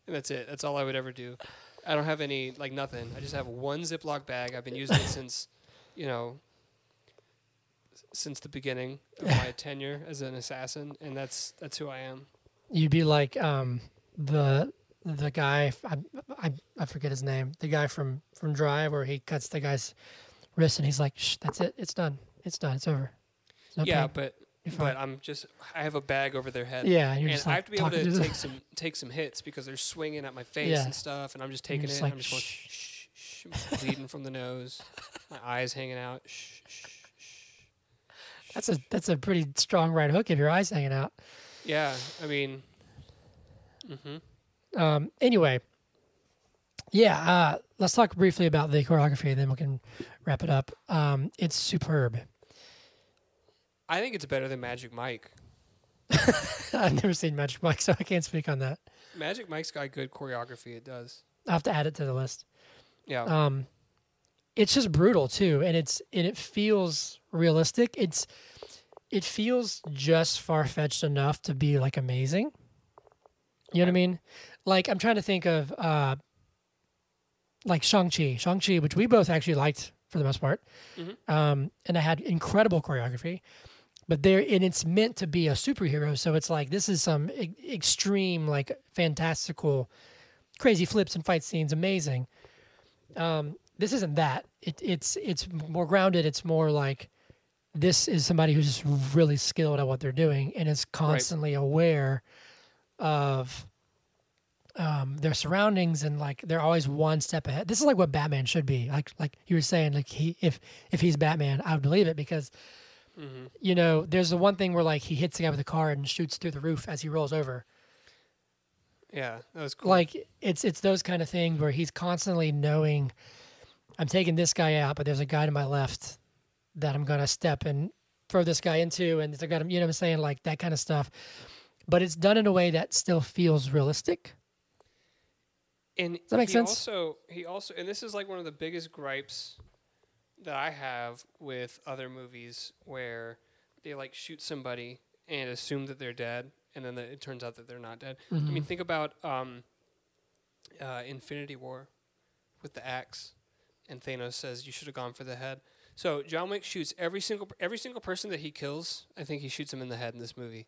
and that's it. That's all I would ever do. I don't have any like nothing. I just have one Ziploc bag. I've been using it since, you know, since the beginning of my [laughs] tenure as an assassin, and that's that's who I am. You'd be like um, the the guy I, I I forget his name. The guy from from Drive where he cuts the guy's wrist and he's like, "Shh, that's it. It's done. It's done. It's over." No yeah, pain. but but I'm just I have a bag over their head. yeah, and you're and just I have to be able talking to take [laughs] some take some hits because they're swinging at my face Yeah. and stuff, and I'm just taking just it. like, and I'm just going "Shh." shh, bleeding from the nose, my eyes hanging out. Shh, shh, shh. That's a that's a pretty strong right hook if your eyes hanging out. Yeah, I mean, mm hmm Um, anyway, yeah, uh, let's talk briefly about the choreography, and then we can wrap it up. Um, it's superb. I think it's better than Magic Mike. [laughs] I've never seen Magic Mike, so I can't speak on that. Magic Mike's got good choreography. It does. I have to add it to the list. Yeah. Um, it's just brutal too, and it's and it feels realistic. It's it feels just far fetched enough to be like amazing. You know what I mean? Like I'm trying to think of uh, like Shang Chi, Shang Chi, which we both actually liked for the most part, Mhm. um, and I had incredible choreography. But there, and it's meant to be a superhero, so it's like this is some e- extreme, like fantastical, crazy flips and fight scenes, amazing um, this isn't that. It, it's it's more grounded. It's more like this is somebody who's just really skilled at what they're doing and is constantly aware of um, their surroundings and like they're always one step ahead. This is like what Batman should be. Like like you were saying, like he if if he's Batman, I would believe it because hmm you know there's the one thing where like he hits the guy with the car and shoots through the roof as he rolls over. Yeah, that was cool. like it's it's those kind of things where he's constantly knowing I'm taking this guy out, but there's a guy to my left that I'm gonna step and throw this guy into, and they're gonna you know what I'm saying like that kind of stuff. But it's done in a way that still feels realistic. And that make sense? Also, he also, and this is like one of the biggest gripes that I have with other movies where they like shoot somebody and assume that they're dead, and then the, it turns out that they're not dead. I mean, think about um, uh, Infinity War with the axe, and Thanos says you should have gone for the head. So John Wick shoots every single every single person that he kills. I think he shoots him in the head in this movie.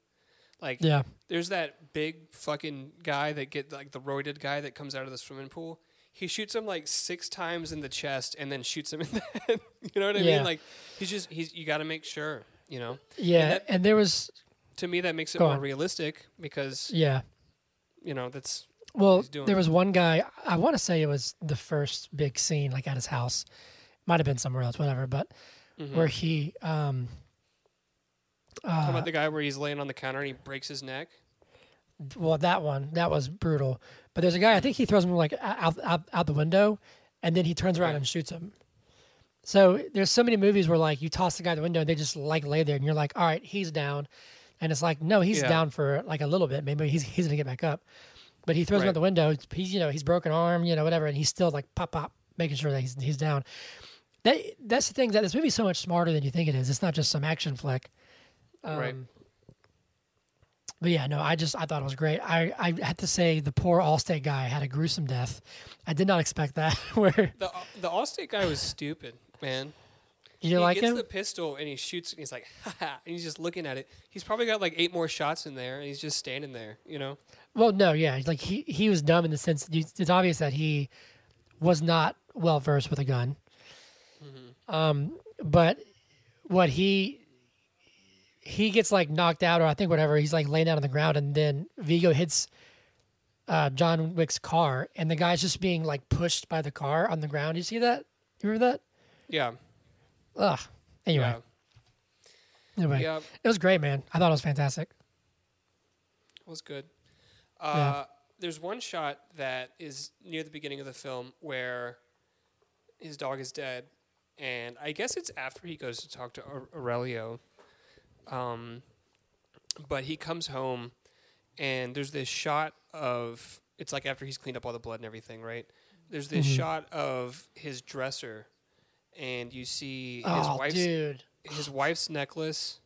Like Yeah, there's that big fucking guy that get like the roided guy that comes out of the swimming pool. He shoots him like six times in the chest and then shoots him in the [laughs] head. you know what I Yeah. mean? Like he's just he's you got to make sure. You know, yeah, that- and there was to me that makes it more on. realistic because yeah. you know that's Well, he's doing. there was one guy. I want to say it was the first big scene, like at his house. Might have been somewhere else, whatever. But mhm. where he, um, Uh, about the guy where he's laying on the counter and he breaks his neck. well, that one that was brutal. But there's a guy. I think he throws him like out out, out the window, and then he turns around and shoots him. So there's so many movies where like you toss the guy out the window, and they just like lay there, and you're like, all right, he's down, and it's like, no, he's Yeah. down for like a little bit. Maybe he's he's gonna get back up, but he throws him out the window. He's you know he's broken arm, you know whatever, and he's still like pop pop, making sure that he's he's down. That that's the thing that this movie's so much smarter than you think it is. It's not just some action flick. Um, Right. But yeah, no, I just I thought it was great. I I had to say the poor Allstate guy had a gruesome death. I did not expect that. [laughs] Where The the Allstate guy was stupid, man. you he like gets him? the pistol and he shoots and he's like, ha ha, and he's just looking at it. He's probably got like eight more shots in there and he's just standing there, you know? Well, no, yeah, like he he was dumb in the sense that you, it's obvious that he was not well versed with a gun. Um, but what he he gets like knocked out, or I think whatever, he's like laying down on the ground, and then Viggo hits uh, John Wick's car, and the guy's just being like pushed by the car on the ground. You see that? You remember that? Yeah. Ugh. Anyway, Yeah. anyway, Yeah. it was great, man. I thought it was fantastic. It was good. Uh, There's one shot that is near the beginning of the film where his dog is dead, and I guess it's after he goes to talk to Aurelio. Um, but he comes home, and there's this shot of it's like after he's cleaned up all the blood and everything, right? There's this Mhm. shot of his dresser, and you see his oh, wife's dude. his wife's necklace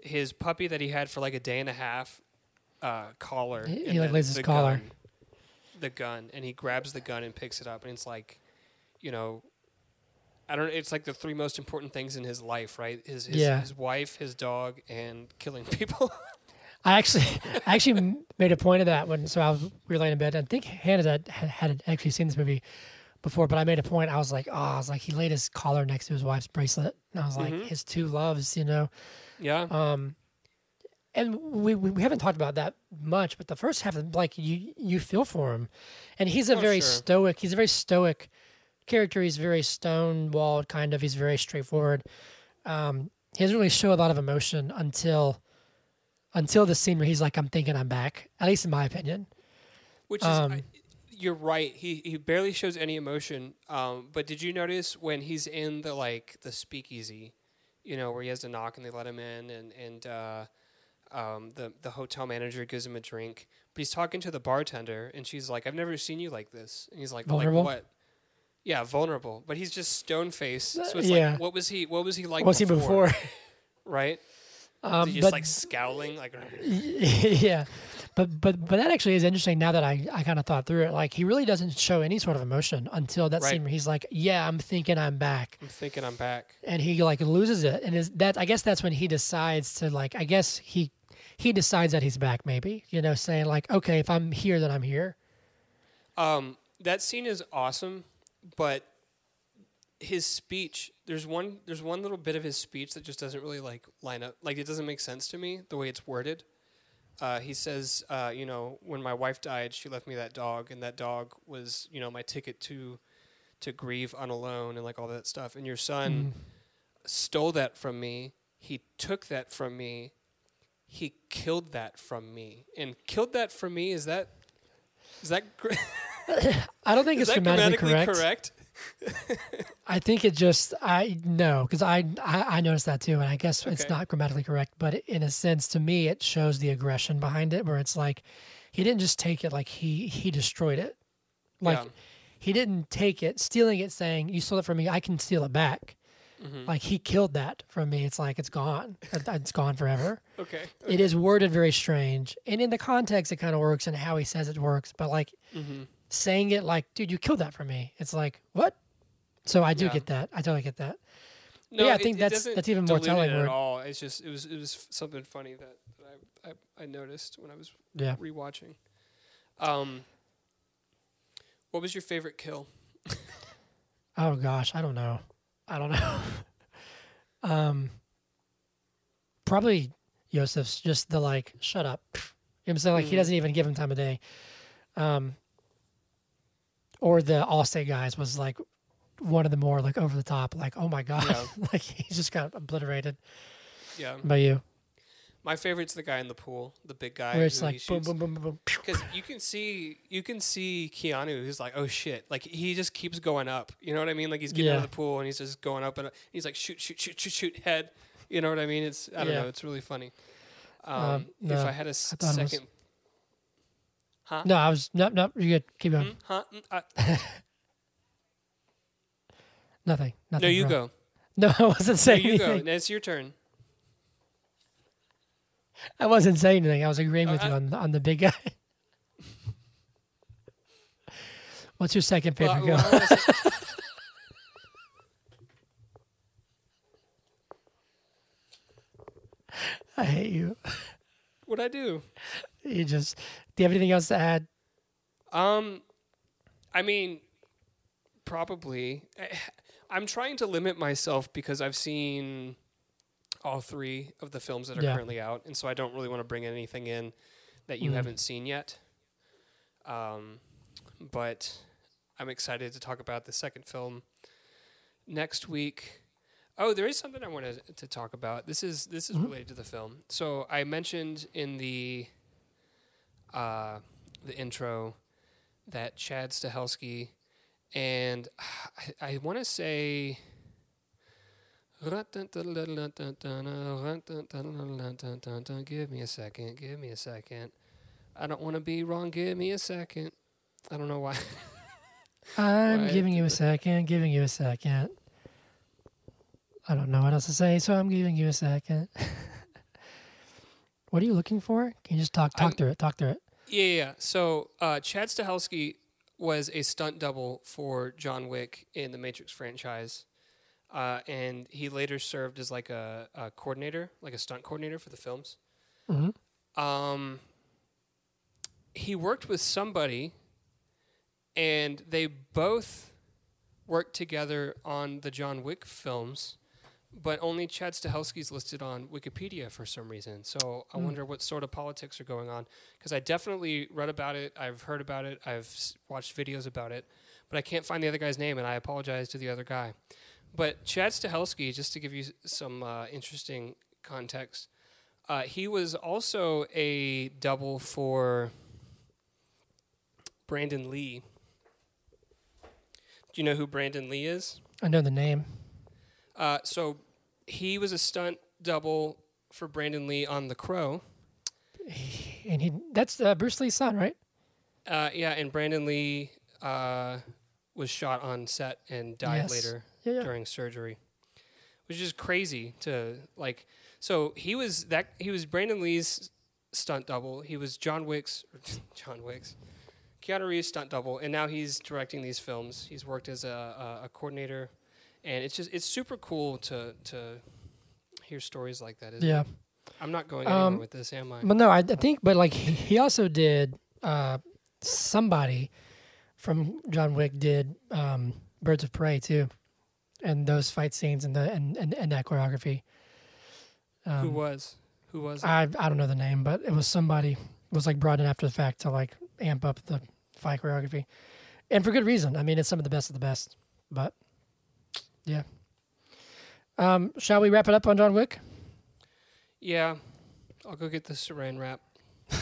his puppy that he had for like a day and a half uh, collar. He- he, like, lays his collar. gun- the gun, and he grabs the gun and picks it up, and it's like, you know, I don't. It's like the three most important things in his life, right? His his, Yeah. his wife, his dog, and killing [laughs] people. I actually, [laughs] I actually made a point of that when so I was we were laying in bed. I think Hannah had, had actually seen this movie before, but I made a point. I was like, oh, I was like, he laid his collar next to his wife's bracelet, and I was like, Mhm. his two loves, you know. yeah. Um, and we, we we haven't talked about that much, but the first half, of like you you feel for him, and he's a Oh, very sure. stoic. He's a very stoic character. He's very stonewalled, kind of. He's very straightforward. Um, he doesn't really show a lot of emotion until until the scene where he's like, "I'm thinking I'm back." At least in my opinion. Which is, Um, I, you're right. He he barely shows any emotion. Um, but did you notice when he's in the like the speakeasy, you know, where he has to knock and they let him in, and and uh, um, the the hotel manager gives him a drink, but he's talking to the bartender, and she's like, "I've never seen you like this," and he's like, Vulnerable? like what? Yeah, vulnerable. But he's just stone faced. So it's yeah. like, what was he? What was he like? What's he before? [laughs] Right? Um, just but like scowling, like [laughs] yeah, but but but that actually is interesting. Now that I I kind of thought through it, like he really doesn't show any sort of emotion until that Right. scene where he's like, "Yeah, I'm thinking I'm back." I'm thinking I'm back. and he like loses it and is that i guess that's when he decides to like i guess he he decides that he's back maybe you know saying like okay if i'm here then i'm here Um, that scene is awesome, but his speech there's one there's one little bit of his speech that just doesn't really like line up like it doesn't make sense to me the way it's worded. Uh, he says, uh, you know, when my wife died, she left me that dog, and that dog was, you know, my ticket to to grieve unalone and like all that stuff. And your son stole that from me. He took that from me. He killed that from me. And killed that from me is that is that gr- [laughs] [laughs] i don't think is it's grammatically, grammatically correct. correct? [laughs] i think it just i no because I, I i noticed that too and i guess it's not grammatically correct but in a sense to me it shows the aggression behind it where it's like he didn't just take it like he he destroyed it like Yeah. he didn't take it stealing it saying you stole it from me i can steal it back Mhm. like he killed that from me it's like it's gone It- it's gone forever [laughs] Okay. it is worded very strange and in the context it kind of works and how he says it works but like hmm saying it like dude you killed that for me it's like what so i do Yeah. get that i totally get that No, yeah, I think it that's- doesn't that's even more telling it at all. It's just it was it was something funny that, that I, I I noticed when I was yeah rewatching. Um, what was your favorite kill? [laughs] oh gosh i don't know i don't know [laughs] um probably Joseph's just the like shut up you know what i'm saying like he Mhm. doesn't even give him time of day um or the Allstate guys was like one of the more like over the top like oh my god Yeah. [laughs] like he just got obliterated Yeah, by you my favorite's the guy in the pool, the big guy. where it's like boom boom boom boom boom. Because you can see, you can see Keanu, who's like, oh shit, like he just keeps going up. You know what I mean? Like he's getting out of the pool and he's just going up, and he's like, shoot, shoot, shoot, shoot, shoot, head. You know what I mean? It's I don't Yeah. know. It's really funny. Um, Um, If I had a I thought it was- second, huh? no I was no no you're good keep going Hmm? Huh? Mm, uh, [laughs] nothing nothing no, you bro. go. no [laughs] I wasn't saying. No, you go. anything Now it's your turn. I wasn't saying anything I was agreeing with Uh, you on the, on the big guy [laughs] what's your second favorite well, I I hate you What'd I do? you just do you have anything else to add Um, I mean, probably. I'm trying to limit myself because I've seen all three of the films that are Yeah. currently out, and so I don't really want to bring anything in that you Mhm. haven't seen yet. Um, but I'm excited to talk about the second film next week. Oh, there is something I wanted to talk about. This is this is Mhm. related to the film. So I mentioned in the uh, the intro that Chad Stahelski and I, I want to say give me a second give me a second. I don't want to be wrong give me a second. I don't know why. [laughs] I'm Right. giving you a second giving you a second. I don't know what else to say so I'm giving you a second [laughs] What are you looking for? Can you just talk talk I'm- through it? Talk through it. Yeah, yeah. So uh, Chad Stahelski was a stunt double for John Wick in the Matrix franchise, uh, and he later served as like a, a coordinator, like a stunt coordinator for the films. hmm Um, he worked with somebody, and they both worked together on the John Wick films, but only Chad Stahelski's listed on Wikipedia for some reason. So I Hmm. wonder what sort of politics are going on. Because I definitely read about it, I've heard about it, I've s- watched videos about it, but I can't find the other guy's name, and I apologize to the other guy. But Chad Stahelski, just to give you s- some uh, interesting context, uh, he was also a double for Brandon Lee. Do you know who Brandon Lee is? I know the name. Uh, so he was a stunt double for Brandon Lee on The Crow. And he that's uh, Bruce Lee's son, right? Uh, yeah, and Brandon Lee uh, was shot on set and died Yes. later Yeah, yeah. during surgery, which is crazy to like. So he was that he was Brandon Lee's stunt double. He was John Wick's [laughs] John Wick's Keanu Reeves stunt double, and now he's directing these films. He's worked as a, a, a coordinator, and it's just it's super cool to to hear stories like that. isn't it? Yeah. I'm not going Um, with this, am I? Well, no, I, I think, but like he he also did. Uh, somebody from John Wick did um, Birds of Prey too, and those fight scenes and the and and, and that choreography. Um, Who was? Who was? it? I I don't know the name, but it was somebody was like brought in after the fact to like amp up the fight choreography, and for good reason. I mean, it's some of the best of the best. But yeah. Um, shall we wrap it up on John Wick? yeah, I'll go get the saran wrap. [laughs]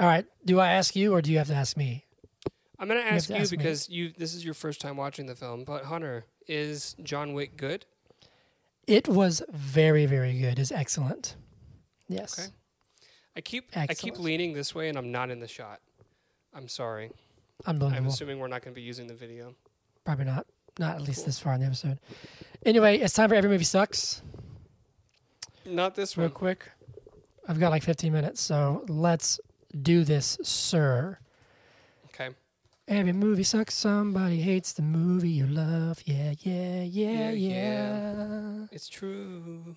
All right. Do I ask you or do you have to ask me? I'm gonna ask you ask me. because you this is your first time watching the film. But Hunter, is John Wick good? It was very, very good. It's excellent. Yes. Okay. I keep I keep leaning this way, and I'm not in the shot. I'm sorry. I'm Unbelievable. assuming we're not going to be using the video. Probably not. Not at least this far in the episode. Anyway, it's time for Every Movie Sucks. Not this Real one. quick. I've got like 15 minutes, so let's do this, sir. Okay. Every movie sucks. Somebody hates the movie you love. Yeah, yeah, Yeah, yeah, yeah. It's true.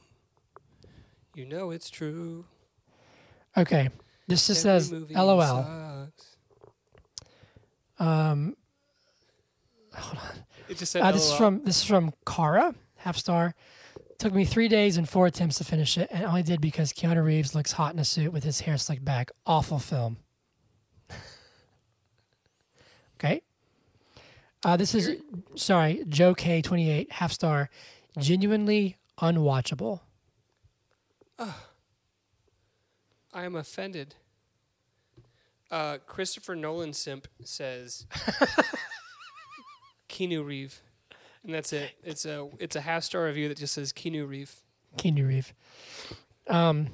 You know it's true. Okay. This just Every says LOL. sucks. Um, It just said uh, this is from this is from Kara, half star. Took me three days and four attempts to finish it, and I only did because Keanu Reeves looks hot in a suit with his hair slicked back. Awful film. [laughs] okay. Uh, this is sorry, Joe K twenty eight, half star. Genuinely unwatchable. I am offended. Uh, Christopher Nolan simp says Keanu Reeve, and that's it. It's a it's a half star review that just says Keanu Reeve. Keanu Reeve. Um,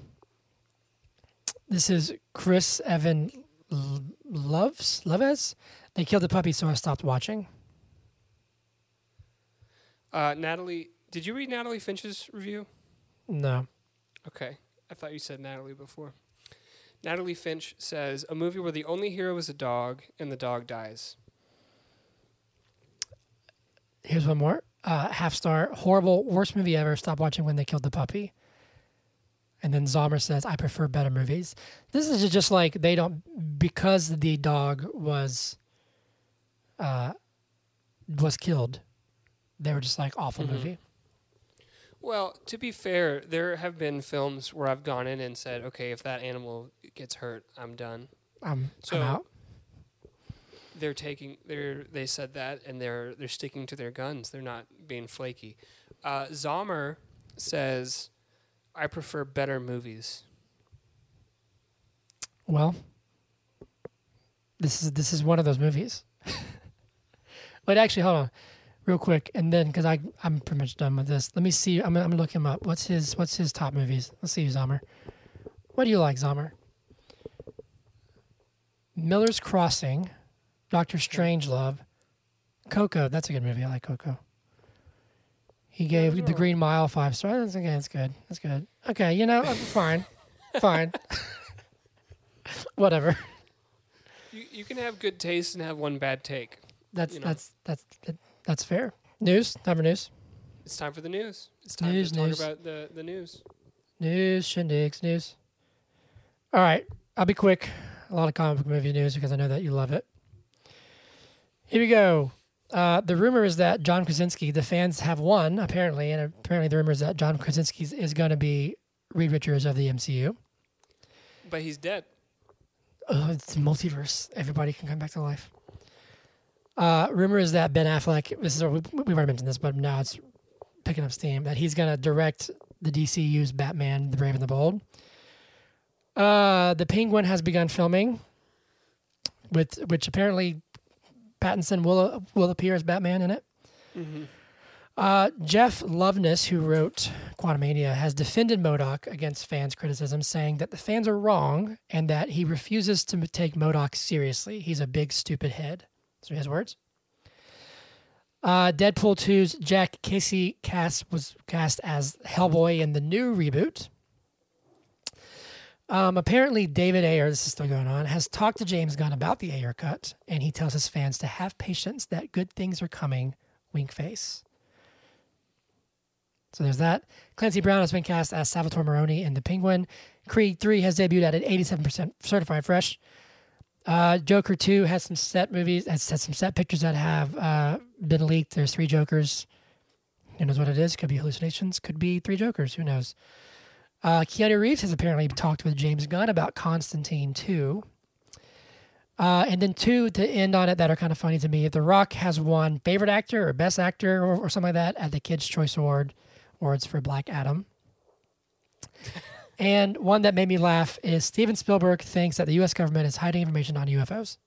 this is Chris Evan L- Loves Loves. They killed the puppy, so I stopped watching. Uh, Natalie, did you read Natalie Finch's review? No. Okay, I thought you said Natalie before. Natalie Finch says a movie where the only hero is a dog and the dog dies. Here's one more. Uh, half star. Horrible. Worst movie ever. Stop watching when they killed the puppy. And then Zomer says, I prefer better movies. This is just like they don't, because the dog was, uh, was killed. They were just like awful Mhm. movie. Well, to be fair, there have been films where I've gone in and said, okay, if that animal gets hurt, I'm done. I'm, So- I'm out. They're taking they're they said that and they're they're sticking to their guns they're not being flaky uh, Zomer says I prefer better movies Well, this is this is one of those movies. [laughs] Wait, actually, hold on, real quick, and then because I I'm pretty much done with this. Let me see. I'm I'm gonna look him up. What's his What's his top movies? Let's see, Zomer. What do you like, Zomer? Miller's Crossing, Doctor Strangelove, Coco. That's a good movie. I like Coco. He gave the. Green Mile five stars. That's okay. That's good. That's good. Okay, you know, I'm fine, [laughs] fine. [laughs] Whatever. You, you can have good taste and have one bad take. That's You know. that's that's that's fair. News. Time for news. It's time for the news. It's time News, to talk news. about the, the news. News. Shindigs. News. All right. I'll be quick. A lot of comic book movie news because I know that you love it. Here we go. Uh, the rumor is that John Krasinski, the fans have won apparently, and apparently the rumor is that John Krasinski is- is going to be Reed Richards of the MCU. But he's dead. Oh, it's multiverse. Everybody can come back to life. Uh, rumor is that Ben Affleck. This is we- we've already mentioned this, but now it's picking up steam. That he's going to direct the DCU's Batman: The Brave and the Bold. Uh, the Penguin has begun filming, with which apparently Pattinson will will appear as Batman in it. Mm-hmm. Uh, Jeff Loveness, who wrote Quantumania, has defended MODOK against fans' criticism, saying that the fans are wrong and that he refuses to take MODOK seriously. He's a big, stupid head. Are his words. Uh, Deadpool 2's Jack Kesy cast was cast as Hellboy in the new reboot. Um, apparently, David Ayer, this is still going on, has talked to James Gunn about the Ayer cut, and he tells his fans to have patience that good things are coming. Wink face. So there's that. Clancy Brown has been cast as Salvatore Maroni in The Penguin. Creed 3 has debuted at an 87% certified fresh. Uh, Joker 2 has some set movies, has, some set pictures that have uh, been leaked. There's three Jokers. Who knows what it is? Could be hallucinations, could be three Jokers. Who knows? Uh, Keanu Reeves has apparently talked with James Gunn about Constantine 2. Uh, and then two to end on it that are kind of funny to me. The Rock has won favorite actor or best actor or, or something like that at the Kids Choice Award awards for Black Adam. [laughs] and one that made me laugh is Steven Spielberg thinks that the U.S. government is hiding information on UFOs.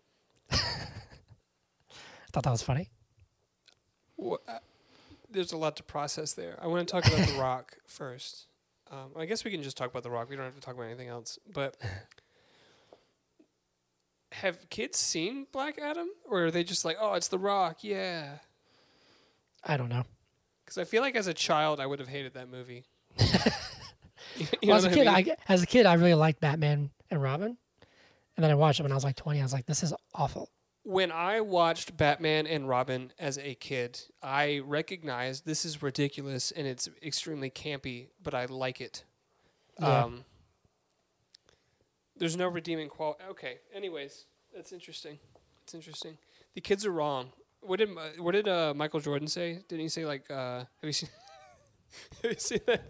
[laughs] I thought that was funny. Wha- uh, There's a lot to process there. I want to talk about The Rock [laughs] first. Um, I guess we can just talk about The Rock. We don't have to talk about anything else. But [laughs] have kids seen Black Adam, or are they just like, "Oh, it's The Rock"? Yeah. I don't know. Because I feel like as a child, I would have hated that movie. [laughs] [laughs] You Well, as a kid, I I, as a kid, I really liked Batman and Robin, and then I watched it when I was like 20. I was like, this is awful. When I watched Batman and Robin as a kid, I recognized this is ridiculous and it's extremely campy, but I like it. Yeah. Um, there's no redeeming quality. Okay. Anyways, that's interesting. It's interesting. The kids are wrong. What did what did uh, Michael Jordan say? Didn't he say like? Uh, have you seen? [laughs] have you seen that?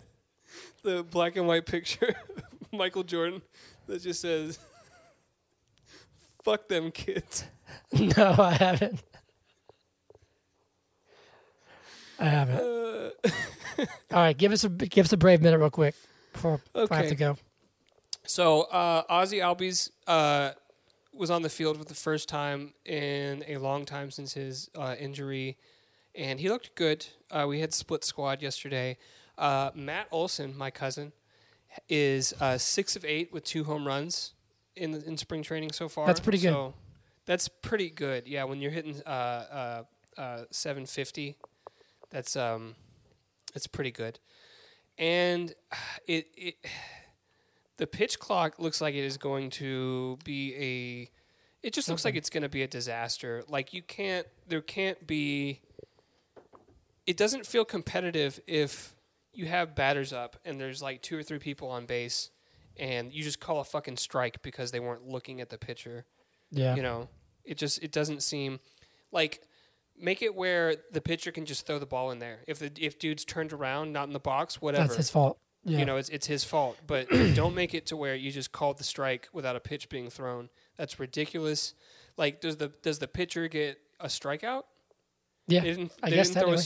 The black and white picture of [laughs] Michael Jordan that just says, "Fuck them kids." [laughs] no, I haven't. I haven't. Uh, [laughs] All right, give us a give us a brave minute real quick before I have to go. So uh, Ozzie Albies uh, was on the field for the first time in a long time since his uh, injury, and he looked good. Uh, we had split squad yesterday. Uh, Matt Olson, my cousin, is uh, six of eight with two home runs in in spring training so far. That's pretty good. So that's pretty good. Yeah, when you're hitting uh, uh, uh, 750, that's um, that's pretty good. And it it the pitch clock looks like it is going to be a it just looks like it's going to be a disaster like you can't there can't be it doesn't feel competitive if you have batters up and there's like two or three people on base and you just call a fucking strike because they weren't looking at the pitcher Yeah, you know it just it doesn't seem like make it where the pitcher can just throw the ball in there if the if dude's turned around not in the box whatever that's his fault. Yeah, you know, it's it's his fault. But [clears throat] don't make it to where you just called the strike without a pitch being thrown. That's ridiculous. Like, does the does the pitcher get a strikeout? yeah, They didn't. I they guess didn't throw a,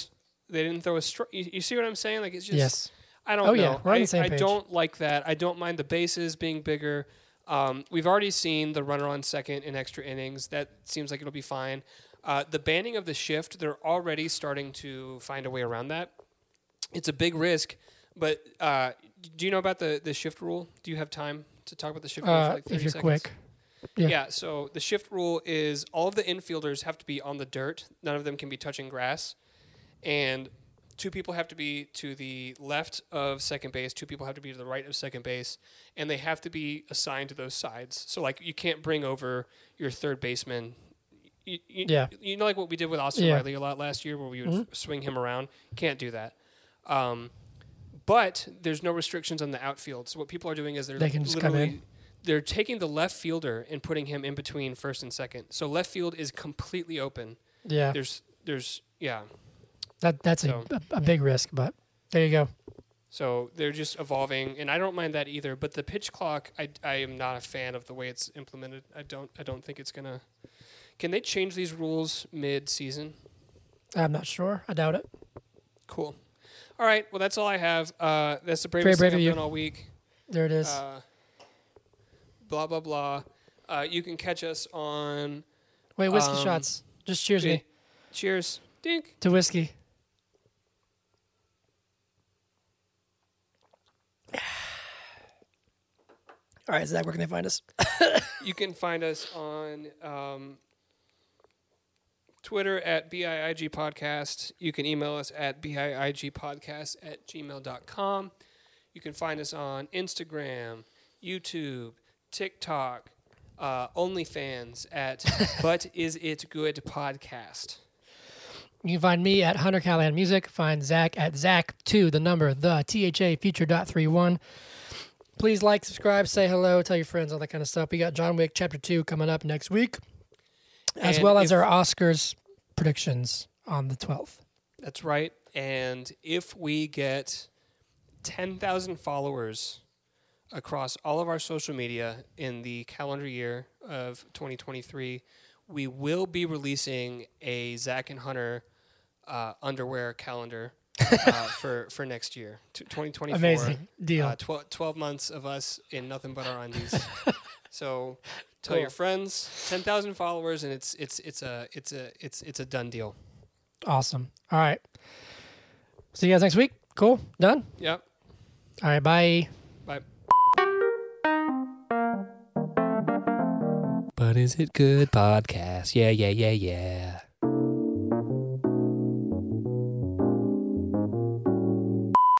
They didn't throw a strike. You, you see what I'm saying? Like, it's just. yes. I don't Oh, know. yeah, we're on I, the same I page. don't like that. I don't mind the bases being bigger. Um, we've already seen the runner on second in extra innings. That seems like it'll be fine. Uh, the banning of the shift, they're already starting to find a way around that. It's a big risk, but uh, do you know about the, the shift rule? Do you have time to talk about the shift rule for Uh, like 30 if you're seconds? quick, Yeah. Yeah. so the shift rule is all of the infielders have to be on the dirt. None of them can be touching grass. And two people have to be to the left of second base, two people have to be to the right of second base, and they have to be assigned to those sides. So like you can't bring over your third baseman. You, you, Yeah. you know like what we did with Austin Yeah. Riley a lot last year, where we would Mhm. f- swing him around. Can't do that. Um, but there's no restrictions on the outfield. So what people are doing is they're They can just come in. they're taking the left fielder and putting him in between first and second. So left field is completely open. Yeah, There's there's yeah. That that's so- a, a, big risk, but there you go. So they're just evolving, and I don't mind that either. But the pitch clock, I, I am not a fan of the way it's implemented. I don't I don't think it's gonna. Can they change these rules mid season? I'm not sure. I doubt it. Cool. All right. Well, that's all I have. Uh, that's the Very bravest brave thing I've done all week. There it is. Uh, blah blah blah. Uh, you can catch us on. Wait, whiskey um, shots. Just cheers me Cheers. Dink. to whiskey. All right, Zach, where can they find us? [laughs] You can find us on um, Twitter at BIIG Podcast. You can email us at BIIGpodcast at gmail.com. You can find us on Instagram, YouTube, TikTok, uh, OnlyFans at [laughs] But Is It Good Podcast. You can find me at Hunter Callahan Music. Find Zach at Zach2, the number, the THA future dot three one. Please like, subscribe, say hello, tell your friends, all that kind of stuff. We got John Wick Chapter 2 coming up next week, as And well as our Oscars predictions on the 12th. That's right. And if we get 10,000 followers across all of our social media in the calendar year of 2023, we will be releasing a Zach and Hunter uh, underwear calendar uh, for, for next year, t- 2024. Amazing deal. Uh, 12, 12 months of us in nothing but our undies. [laughs] so tell Cool. your friends, 10,000 followers, and it's, it's, it's, a, it's, a, it's, it's a done deal. awesome. All right. See you guys next week. Cool. Done? Yep. All right. Bye. Bye. But is it good podcast? Yeah, yeah, yeah, yeah.